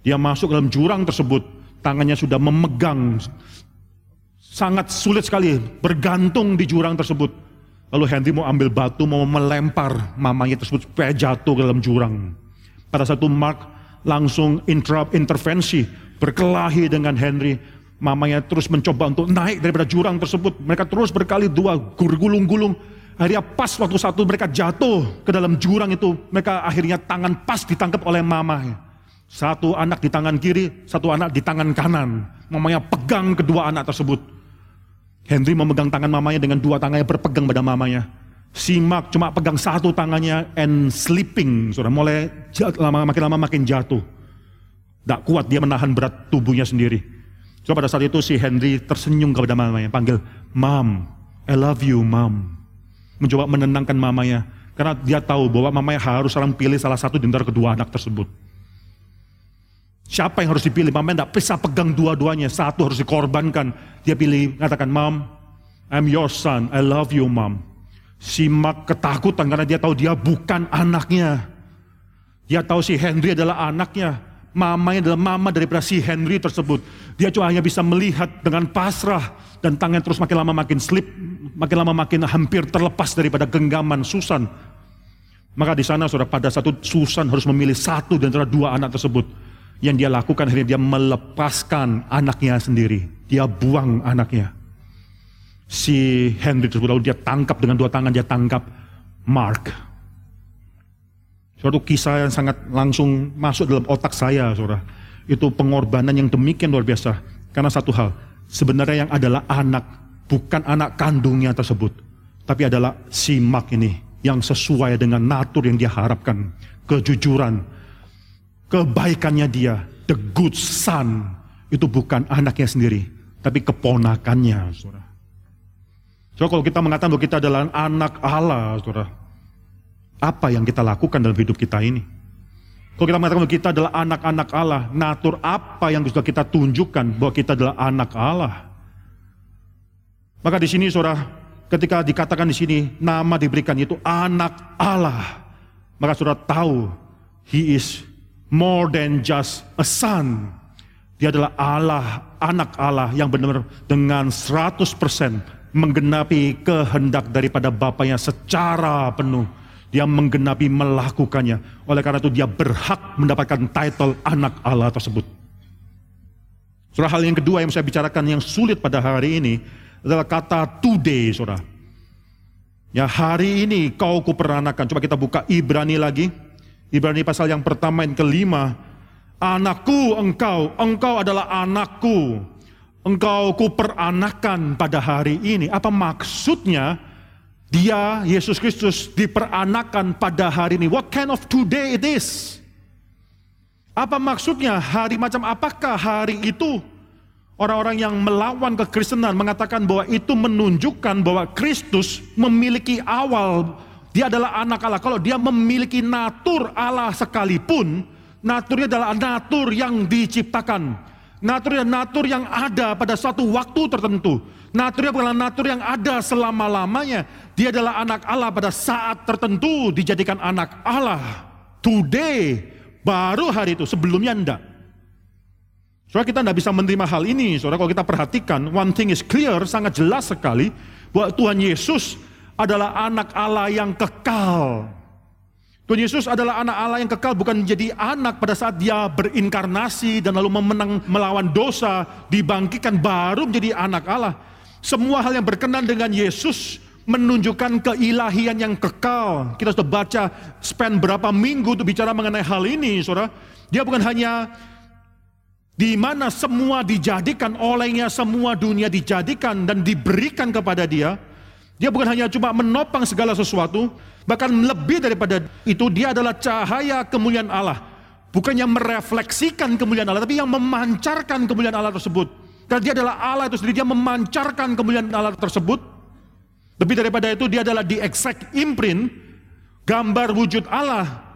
Dia masuk ke dalam jurang tersebut, tangannya sudah memegang, sangat sulit sekali bergantung di jurang tersebut Lalu Henry mau ambil batu, mau melempar mamanya tersebut supaya jatuh ke dalam jurang. Pada satu Mark langsung intervensi, berkelahi dengan Henry. Mamanya terus mencoba untuk naik daripada jurang tersebut. Mereka terus berkali dua, gulung-gulung. Akhirnya pas waktu satu mereka jatuh ke dalam jurang itu, mereka akhirnya tangan pas ditangkap oleh mamanya. Satu anak di tangan kiri, satu anak di tangan kanan. Mamanya pegang kedua anak tersebut. Henry memegang tangan mamanya dengan dua tangannya berpegang pada mamanya. Si Mark cuma pegang satu tangannya and sleeping. Sudah mulai lama, makin lama makin jatuh. Tidak kuat dia menahan berat tubuhnya sendiri. So pada saat itu si Henry tersenyum kepada mamanya. Panggil, Mom, I love you, Mom. Mencoba menenangkan mamanya. Karena dia tahu bahwa mamanya harus pilih salah satu di antara kedua anak tersebut. Siapa yang harus dipilih? Mama tidak bisa pegang dua-duanya. Satu harus dikorbankan. Dia pilih, katakan, Mom, I'm your son. I love you, Mom. Si Mark ketakutan karena dia tahu dia bukan anaknya. Dia tahu si Henry adalah anaknya. Mamanya adalah mama daripada si Henry tersebut. Dia cuma hanya bisa melihat dengan pasrah. Dan tangan terus makin lama makin slip. Makin lama makin hampir terlepas daripada genggaman Susan. Maka di sana sudah pada satu Susan harus memilih satu di antara dua anak tersebut yang dia lakukan akhirnya dia melepaskan anaknya sendiri. Dia buang anaknya. Si Henry tersebut lalu dia tangkap dengan dua tangan dia tangkap Mark. Suatu kisah yang sangat langsung masuk dalam otak saya, saudara. Itu pengorbanan yang demikian luar biasa. Karena satu hal, sebenarnya yang adalah anak, bukan anak kandungnya tersebut, tapi adalah simak ini yang sesuai dengan natur yang dia harapkan, kejujuran, kebaikannya dia, the good son, itu bukan anaknya sendiri, tapi keponakannya, saudara. So kalau kita mengatakan bahwa kita adalah anak Allah, saudara, apa yang kita lakukan dalam hidup kita ini? Kalau kita mengatakan bahwa kita adalah anak-anak Allah, natur apa yang sudah kita tunjukkan bahwa kita adalah anak Allah? Maka di sini saudara, ketika dikatakan di sini nama diberikan itu anak Allah, maka saudara tahu he is more than just a son. Dia adalah Allah, anak Allah yang benar dengan 100% menggenapi kehendak daripada Bapaknya secara penuh. Dia menggenapi melakukannya. Oleh karena itu dia berhak mendapatkan title anak Allah tersebut. Surah hal yang kedua yang saya bicarakan yang sulit pada hari ini adalah kata today, saudara. Ya hari ini kau kuperanakan. Coba kita buka Ibrani lagi. Ibrani pasal yang pertama yang kelima Anakku engkau, engkau adalah anakku. Engkau kuperanakan pada hari ini. Apa maksudnya? Dia, Yesus Kristus, diperanakan pada hari ini. What kind of today it is? Apa maksudnya? Hari macam apakah hari itu? Orang-orang yang melawan kekristenan mengatakan bahwa itu menunjukkan bahwa Kristus memiliki awal. Dia adalah anak Allah. Kalau dia memiliki natur Allah sekalipun, Naturnya adalah natur yang diciptakan. Naturnya natur yang ada pada suatu waktu tertentu. Naturnya bukanlah natur yang ada selama-lamanya. Dia adalah anak Allah pada saat tertentu dijadikan anak Allah. Today, baru hari itu, sebelumnya enggak. Soalnya kita tidak bisa menerima hal ini. Saudara kalau kita perhatikan, one thing is clear, sangat jelas sekali bahwa Tuhan Yesus adalah anak Allah yang kekal. Tuhan Yesus adalah anak Allah yang kekal bukan menjadi anak pada saat dia berinkarnasi dan lalu memenang melawan dosa, dibangkitkan baru menjadi anak Allah. Semua hal yang berkenan dengan Yesus menunjukkan keilahian yang kekal. Kita sudah baca spend berapa minggu untuk bicara mengenai hal ini, saudara. Dia bukan hanya di mana semua dijadikan olehnya semua dunia dijadikan dan diberikan kepada dia. Dia bukan hanya cuma menopang segala sesuatu, Bahkan lebih daripada itu dia adalah cahaya kemuliaan Allah. Bukannya merefleksikan kemuliaan Allah, tapi yang memancarkan kemuliaan Allah tersebut. Karena dia adalah Allah itu sendiri, dia memancarkan kemuliaan Allah tersebut. Lebih daripada itu dia adalah di exact imprint, gambar wujud Allah.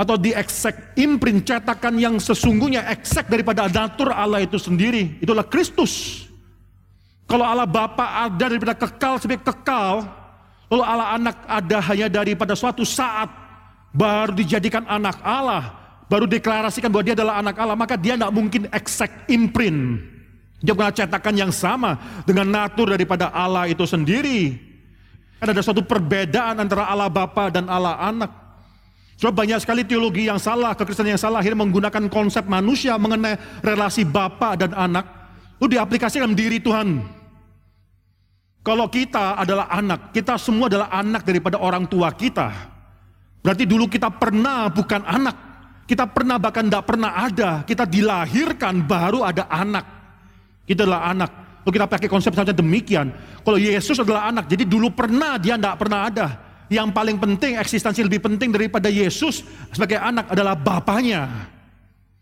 Atau di exact imprint, cetakan yang sesungguhnya exact daripada natur Allah itu sendiri. Itulah Kristus. Kalau Allah Bapa ada daripada kekal sampai kekal, Lalu Allah anak ada hanya daripada suatu saat baru dijadikan anak Allah, baru deklarasikan bahwa dia adalah anak Allah, maka dia tidak mungkin exact imprint. Dia punya cetakan yang sama dengan natur daripada Allah itu sendiri. Kan ada suatu perbedaan antara Allah Bapa dan Allah Anak. Sebab banyak sekali teologi yang salah, kekristenan yang salah, akhirnya menggunakan konsep manusia mengenai relasi Bapa dan Anak. Itu diaplikasikan diri Tuhan. Kalau kita adalah anak, kita semua adalah anak daripada orang tua kita. Berarti dulu kita pernah bukan anak. Kita pernah bahkan tidak pernah ada. Kita dilahirkan baru ada anak. Kita adalah anak. Kalau kita pakai konsep saja demikian. Kalau Yesus adalah anak, jadi dulu pernah dia tidak pernah ada. Yang paling penting, eksistensi lebih penting daripada Yesus sebagai anak adalah Bapaknya.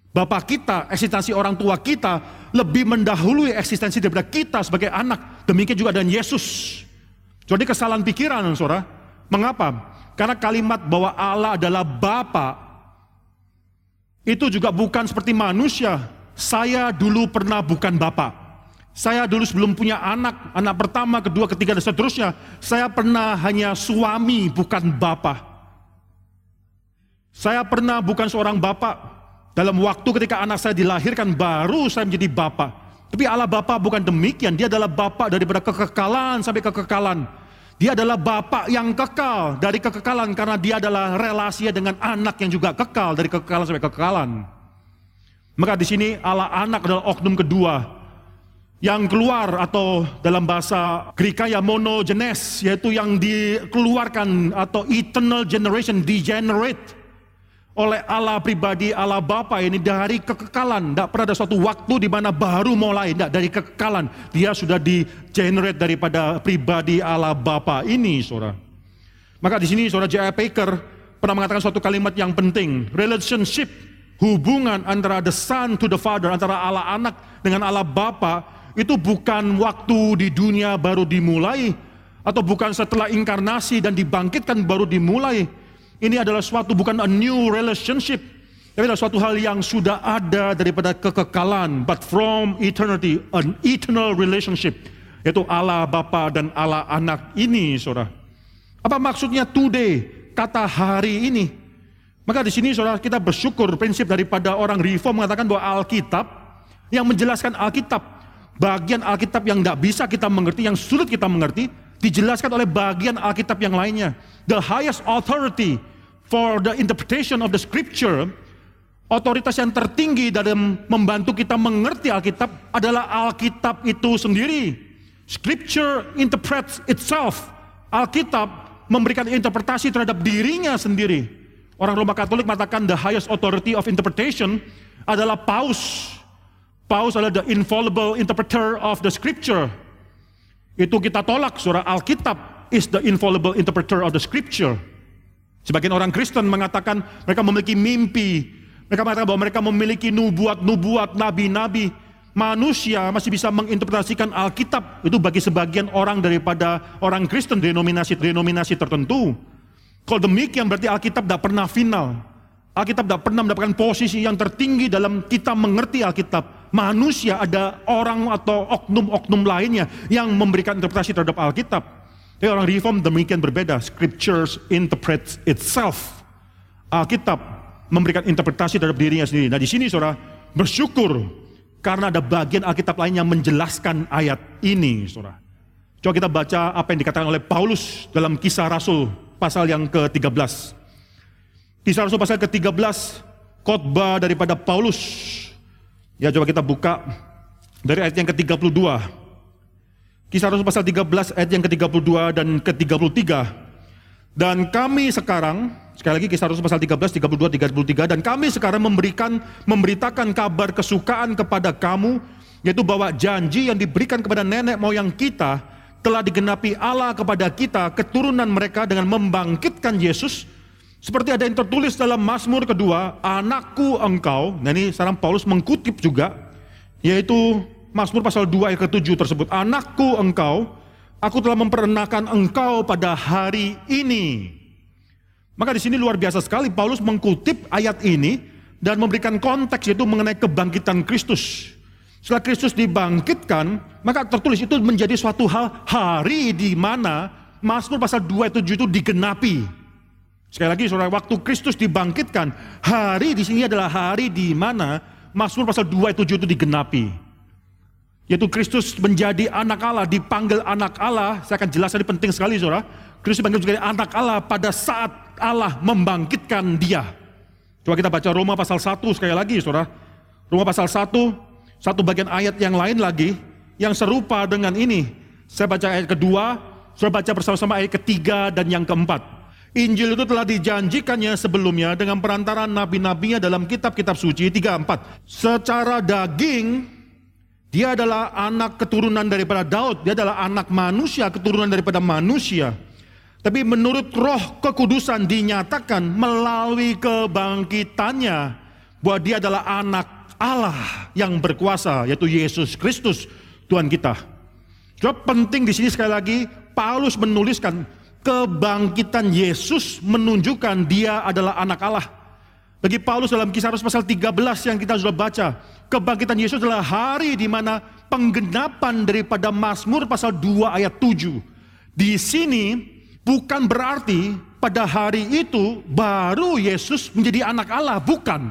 Bapak kita, eksistensi orang tua kita lebih mendahului eksistensi daripada kita sebagai anak. Demikian juga dengan Yesus. Jadi kesalahan pikiran, saudara. Mengapa? Karena kalimat bahwa Allah adalah Bapa itu juga bukan seperti manusia. Saya dulu pernah bukan Bapak. Saya dulu sebelum punya anak, anak pertama, kedua, ketiga, dan seterusnya. Saya pernah hanya suami, bukan Bapak. Saya pernah bukan seorang Bapak, dalam waktu ketika anak saya dilahirkan baru saya menjadi bapak. Tapi Allah Bapa bukan demikian, dia adalah Bapak daripada kekekalan sampai kekekalan. Dia adalah Bapak yang kekal dari kekekalan karena dia adalah relasi dengan anak yang juga kekal dari kekekalan sampai kekekalan. Maka di sini Allah anak adalah oknum kedua yang keluar atau dalam bahasa Greka ya monogenes yaitu yang dikeluarkan atau eternal generation degenerate oleh Allah pribadi, Allah Bapa ini dari kekekalan. Tidak pernah ada suatu waktu di mana baru mulai, tidak dari kekekalan. Dia sudah di generate daripada pribadi Allah Bapa ini, saudara. Maka di sini saudara J.I. Packer pernah mengatakan suatu kalimat yang penting. Relationship, hubungan antara the son to the father, antara Allah anak dengan Allah Bapa, itu bukan waktu di dunia baru dimulai, atau bukan setelah inkarnasi dan dibangkitkan baru dimulai, ini adalah suatu bukan a new relationship, tapi adalah suatu hal yang sudah ada daripada kekekalan, but from eternity, an eternal relationship, yaitu Allah Bapa dan Allah Anak ini, saudara. Apa maksudnya today, kata hari ini? Maka di sini saudara kita bersyukur prinsip daripada orang reform mengatakan bahwa Alkitab yang menjelaskan Alkitab, bagian Alkitab yang tidak bisa kita mengerti, yang sulit kita mengerti, dijelaskan oleh bagian Alkitab yang lainnya. The highest authority for the interpretation of the scripture, otoritas yang tertinggi dalam membantu kita mengerti Alkitab adalah Alkitab itu sendiri. Scripture interprets itself. Alkitab memberikan interpretasi terhadap dirinya sendiri. Orang Roma Katolik mengatakan the highest authority of interpretation adalah Paus. Paus adalah the infallible interpreter of the scripture. Itu kita tolak, surah Alkitab is the infallible interpreter of the scripture. Sebagian orang Kristen mengatakan mereka memiliki mimpi. Mereka mengatakan bahwa mereka memiliki nubuat-nubuat, nabi-nabi. Manusia masih bisa menginterpretasikan Alkitab. Itu bagi sebagian orang daripada orang Kristen, denominasi-denominasi tertentu. Kalau demikian berarti Alkitab tidak pernah final. Alkitab tidak pernah mendapatkan posisi yang tertinggi dalam kita mengerti Alkitab. Manusia ada orang atau oknum-oknum lainnya yang memberikan interpretasi terhadap Alkitab. Tapi orang reform demikian berbeda. Scriptures interprets itself. Alkitab memberikan interpretasi terhadap dirinya sendiri. Nah di sini saudara bersyukur karena ada bagian Alkitab lain yang menjelaskan ayat ini saudara. Coba kita baca apa yang dikatakan oleh Paulus dalam kisah Rasul pasal yang ke-13. Kisah Rasul pasal ke-13, khotbah daripada Paulus. Ya coba kita buka dari ayat yang ke-32. Kisah Rasul pasal 13 ayat yang ke-32 dan ke-33. Dan kami sekarang, sekali lagi kisah Rasul pasal 13, 32, 33. Dan kami sekarang memberikan, memberitakan kabar kesukaan kepada kamu, yaitu bahwa janji yang diberikan kepada nenek moyang kita, telah digenapi Allah kepada kita, keturunan mereka dengan membangkitkan Yesus, seperti ada yang tertulis dalam Mazmur kedua, anakku engkau. Nah ini sekarang Paulus mengkutip juga, yaitu Mazmur pasal 2 ayat ke-7 tersebut. Anakku engkau, aku telah memperanakan engkau pada hari ini. Maka di sini luar biasa sekali Paulus mengkutip ayat ini dan memberikan konteks yaitu mengenai kebangkitan Kristus. Setelah Kristus dibangkitkan, maka tertulis itu menjadi suatu hal hari di mana Mazmur pasal 2 ayat 7 itu digenapi. Sekali lagi saudara, waktu Kristus dibangkitkan, hari di sini adalah hari di mana Mazmur pasal 2 ayat 7 itu digenapi. Yaitu Kristus menjadi anak Allah, dipanggil anak Allah. Saya akan jelaskan ini penting sekali saudara. Kristus dipanggil menjadi anak Allah pada saat Allah membangkitkan dia. Coba kita baca Roma pasal 1 sekali lagi saudara. Roma pasal 1, satu bagian ayat yang lain lagi, yang serupa dengan ini. Saya baca ayat kedua, saudara baca bersama-sama ayat ketiga dan yang keempat. Injil itu telah dijanjikannya sebelumnya dengan perantaran nabi-nabinya dalam kitab-kitab suci 3-4. Secara daging, dia adalah anak keturunan daripada Daud, dia adalah anak manusia, keturunan daripada manusia. Tapi menurut roh kekudusan dinyatakan melalui kebangkitannya bahwa dia adalah anak Allah yang berkuasa, yaitu Yesus Kristus, Tuhan kita. Sebab penting di sini sekali lagi, Paulus menuliskan kebangkitan Yesus menunjukkan dia adalah anak Allah. Bagi Paulus dalam kisah Rasul pasal 13 yang kita sudah baca, kebangkitan Yesus adalah hari di mana penggenapan daripada Mazmur pasal 2 ayat 7. Di sini bukan berarti pada hari itu baru Yesus menjadi anak Allah, bukan.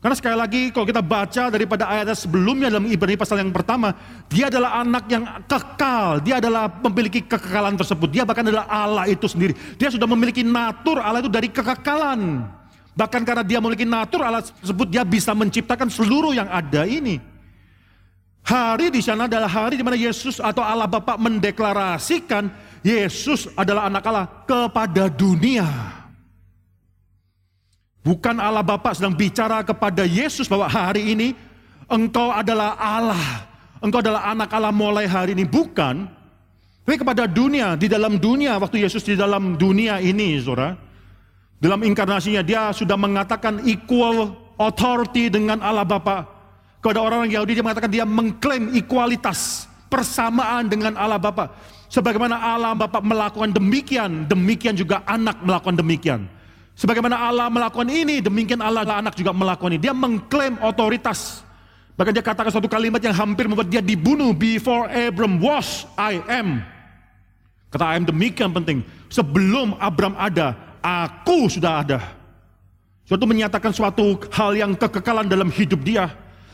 Karena sekali lagi kalau kita baca daripada ayat sebelumnya dalam Ibrani pasal yang pertama, dia adalah anak yang kekal, dia adalah memiliki kekekalan tersebut. Dia bahkan adalah Allah itu sendiri. Dia sudah memiliki natur Allah itu dari kekekalan. Bahkan karena dia memiliki natur Allah tersebut, dia bisa menciptakan seluruh yang ada ini. Hari di sana adalah hari di mana Yesus atau Allah Bapa mendeklarasikan Yesus adalah anak Allah kepada dunia. Bukan Allah Bapa sedang bicara kepada Yesus bahwa hari ini engkau adalah Allah. Engkau adalah anak Allah mulai hari ini. Bukan. Tapi kepada dunia, di dalam dunia, waktu Yesus di dalam dunia ini, saudara. Dalam inkarnasinya, dia sudah mengatakan equal authority dengan Allah Bapa. Kepada orang-orang Yahudi, dia mengatakan dia mengklaim equalitas, persamaan dengan Allah Bapa. Sebagaimana Allah Bapa melakukan demikian, demikian juga anak melakukan demikian. Sebagaimana Allah melakukan ini, demikian Allah anak juga melakukan ini. Dia mengklaim otoritas. Bahkan dia katakan suatu kalimat yang hampir membuat dia dibunuh. Before Abram was, I am. Kata I am demikian penting. Sebelum Abram ada, aku sudah ada. Suatu menyatakan suatu hal yang kekekalan dalam hidup dia.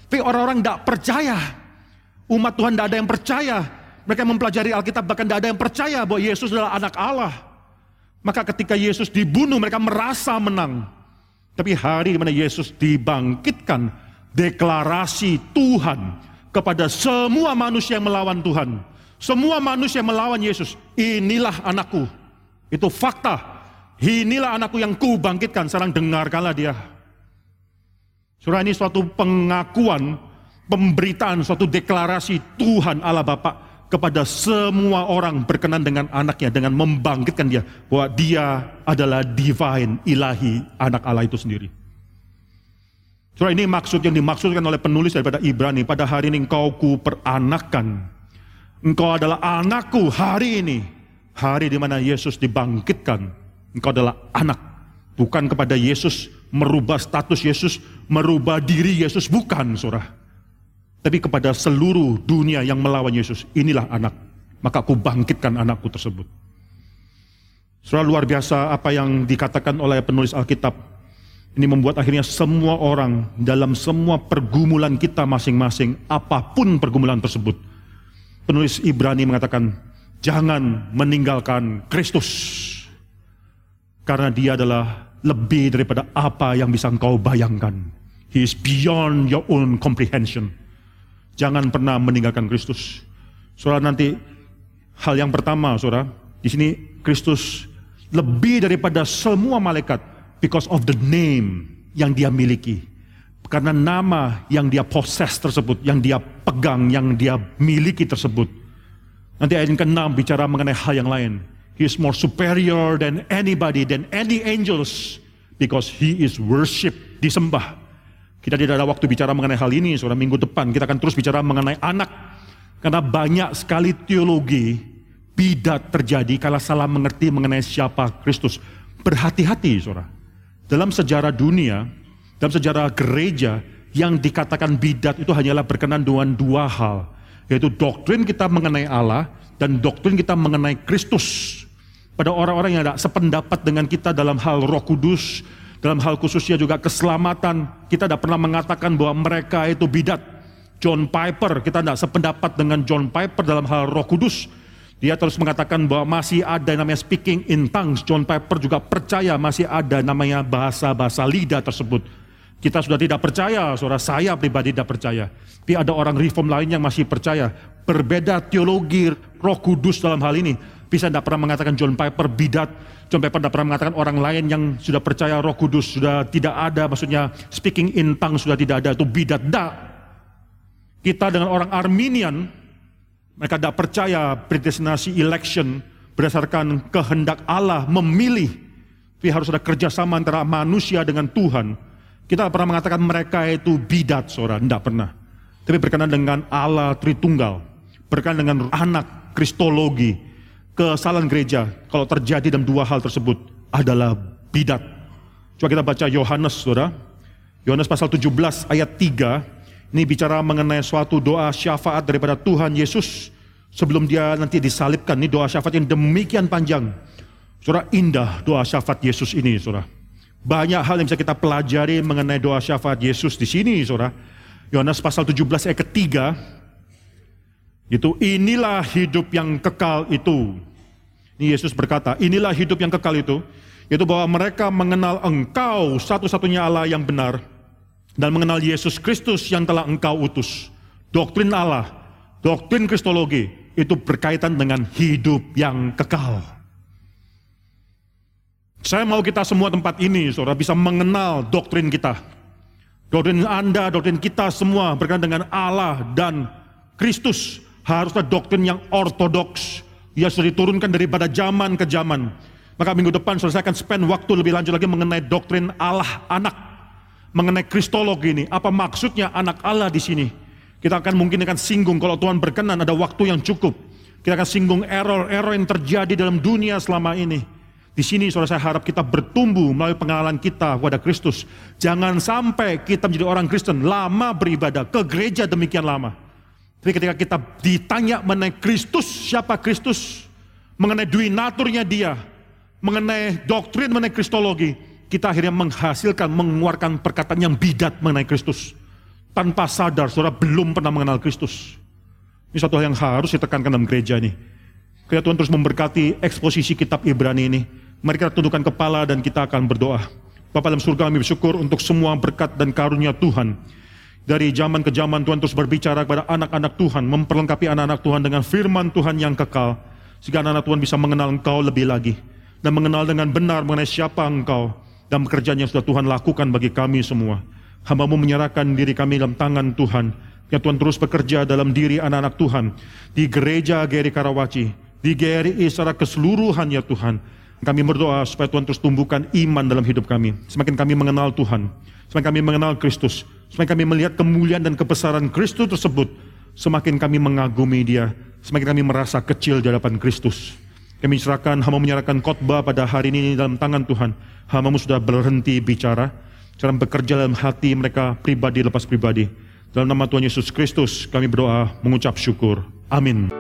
Tapi orang-orang tidak percaya. Umat Tuhan tidak ada yang percaya. Mereka mempelajari Alkitab bahkan tidak ada yang percaya bahwa Yesus adalah anak Allah. Maka ketika Yesus dibunuh mereka merasa menang. Tapi hari di mana Yesus dibangkitkan, deklarasi Tuhan kepada semua manusia yang melawan Tuhan. Semua manusia yang melawan Yesus, inilah anakku. Itu fakta. Inilah anakku yang ku bangkitkan, sekarang dengarkanlah dia. Surah ini suatu pengakuan, pemberitaan, suatu deklarasi Tuhan Allah Bapa kepada semua orang berkenan dengan anaknya dengan membangkitkan dia bahwa dia adalah divine ilahi anak Allah itu sendiri. Surah ini maksud yang dimaksudkan oleh penulis daripada Ibrani pada hari ini engkau ku peranakan. Engkau adalah anakku hari ini. Hari di mana Yesus dibangkitkan. Engkau adalah anak. Bukan kepada Yesus merubah status Yesus, merubah diri Yesus. Bukan, surah tapi kepada seluruh dunia yang melawan Yesus, inilah anak. Maka aku bangkitkan anakku tersebut. Surah luar biasa apa yang dikatakan oleh penulis Alkitab. Ini membuat akhirnya semua orang dalam semua pergumulan kita masing-masing, apa pun pergumulan tersebut. Penulis Ibrani mengatakan, jangan meninggalkan Kristus. Karena dia adalah lebih daripada apa yang bisa engkau bayangkan. He is beyond your own comprehension. Jangan pernah meninggalkan Kristus. Saudara nanti hal yang pertama, saudara, di sini Kristus lebih daripada semua malaikat because of the name yang dia miliki. Karena nama yang dia possess tersebut, yang dia pegang, yang dia miliki tersebut. Nanti ayat yang ke-6 bicara mengenai hal yang lain. He is more superior than anybody, than any angels. Because he is worship, disembah. Kita tidak ada waktu bicara mengenai hal ini, saudara. Minggu depan kita akan terus bicara mengenai anak. Karena banyak sekali teologi bidat terjadi kalau salah mengerti mengenai siapa Kristus. Berhati-hati, saudara. Dalam sejarah dunia, dalam sejarah gereja, yang dikatakan bidat itu hanyalah berkenan dengan dua hal. Yaitu doktrin kita mengenai Allah dan doktrin kita mengenai Kristus. Pada orang-orang yang tidak sependapat dengan kita dalam hal roh kudus, dalam hal khususnya juga keselamatan, kita tidak pernah mengatakan bahwa mereka itu bidat. John Piper, kita tidak sependapat dengan John Piper dalam hal roh kudus. Dia terus mengatakan bahwa masih ada yang namanya speaking in tongues. John Piper juga percaya masih ada namanya bahasa-bahasa lidah tersebut. Kita sudah tidak percaya, saudara saya pribadi tidak percaya. Tapi ada orang reform lain yang masih percaya. Berbeda teologi roh kudus dalam hal ini. Bisa tidak pernah mengatakan John Piper bidat, John Piper tidak pernah mengatakan orang lain yang sudah percaya roh kudus, sudah tidak ada, maksudnya speaking in tongues sudah tidak ada, itu bidat. Tidak. Kita dengan orang Arminian, mereka tidak percaya predestinasi election berdasarkan kehendak Allah memilih. Tapi harus ada kerjasama antara manusia dengan Tuhan. Kita tidak pernah mengatakan mereka itu bidat, saudara. Tidak pernah. Tapi berkenan dengan Allah Tritunggal. Berkenan dengan anak Kristologi kesalahan gereja kalau terjadi dalam dua hal tersebut adalah bidat. Coba kita baca Yohanes, saudara. Yohanes pasal 17 ayat 3. Ini bicara mengenai suatu doa syafaat daripada Tuhan Yesus sebelum dia nanti disalibkan. Ini doa syafaat yang demikian panjang. Saudara, indah doa syafaat Yesus ini, saudara. Banyak hal yang bisa kita pelajari mengenai doa syafaat Yesus di sini, saudara. Yohanes pasal 17 ayat ketiga, itu inilah hidup yang kekal itu. Ini Yesus berkata, inilah hidup yang kekal itu, yaitu bahwa mereka mengenal engkau satu-satunya Allah yang benar, dan mengenal Yesus Kristus yang telah engkau utus. Doktrin Allah, doktrin Kristologi, itu berkaitan dengan hidup yang kekal. Saya mau kita semua tempat ini, saudara, bisa mengenal doktrin kita. Doktrin Anda, doktrin kita semua berkaitan dengan Allah dan Kristus. Harusnya doktrin yang ortodoks. Ya sudah diturunkan daripada zaman ke zaman. Maka minggu depan saya akan spend waktu lebih lanjut lagi mengenai doktrin Allah anak. Mengenai kristologi ini. Apa maksudnya anak Allah di sini? Kita akan mungkin akan singgung kalau Tuhan berkenan ada waktu yang cukup. Kita akan singgung error-error yang terjadi dalam dunia selama ini. Di sini saudara saya harap kita bertumbuh melalui pengalaman kita kepada Kristus. Jangan sampai kita menjadi orang Kristen lama beribadah ke gereja demikian lama. Tapi ketika kita ditanya mengenai Kristus, siapa Kristus? Mengenai dui naturnya dia, mengenai doktrin mengenai kristologi, kita akhirnya menghasilkan, mengeluarkan perkataan yang bidat mengenai Kristus. Tanpa sadar, saudara belum pernah mengenal Kristus. Ini satu hal yang harus ditekankan dalam gereja ini. Kiranya Tuhan terus memberkati eksposisi kitab Ibrani ini. Mari kita tundukkan kepala dan kita akan berdoa. Bapak dalam surga kami bersyukur untuk semua berkat dan karunia Tuhan. Dari zaman ke zaman Tuhan terus berbicara kepada anak-anak Tuhan, memperlengkapi anak-anak Tuhan dengan firman Tuhan yang kekal. Sehingga anak-anak Tuhan bisa mengenal Engkau lebih lagi. Dan mengenal dengan benar mengenai siapa Engkau. Dan pekerjaan yang sudah Tuhan lakukan bagi kami semua. Hambamu menyerahkan diri kami dalam tangan Tuhan. Ya Tuhan terus bekerja dalam diri anak-anak Tuhan. Di gereja Geri Karawaci. Di GRI secara keseluruhan ya Tuhan kami berdoa supaya Tuhan terus tumbuhkan iman dalam hidup kami. Semakin kami mengenal Tuhan, semakin kami mengenal Kristus, semakin kami melihat kemuliaan dan kebesaran Kristus tersebut, semakin kami mengagumi dia, semakin kami merasa kecil di hadapan Kristus. Kami serahkan, hamba menyerahkan khotbah pada hari ini dalam tangan Tuhan. Hambamu sudah berhenti bicara, cara bekerja dalam hati mereka pribadi lepas pribadi. Dalam nama Tuhan Yesus Kristus kami berdoa mengucap syukur. Amin.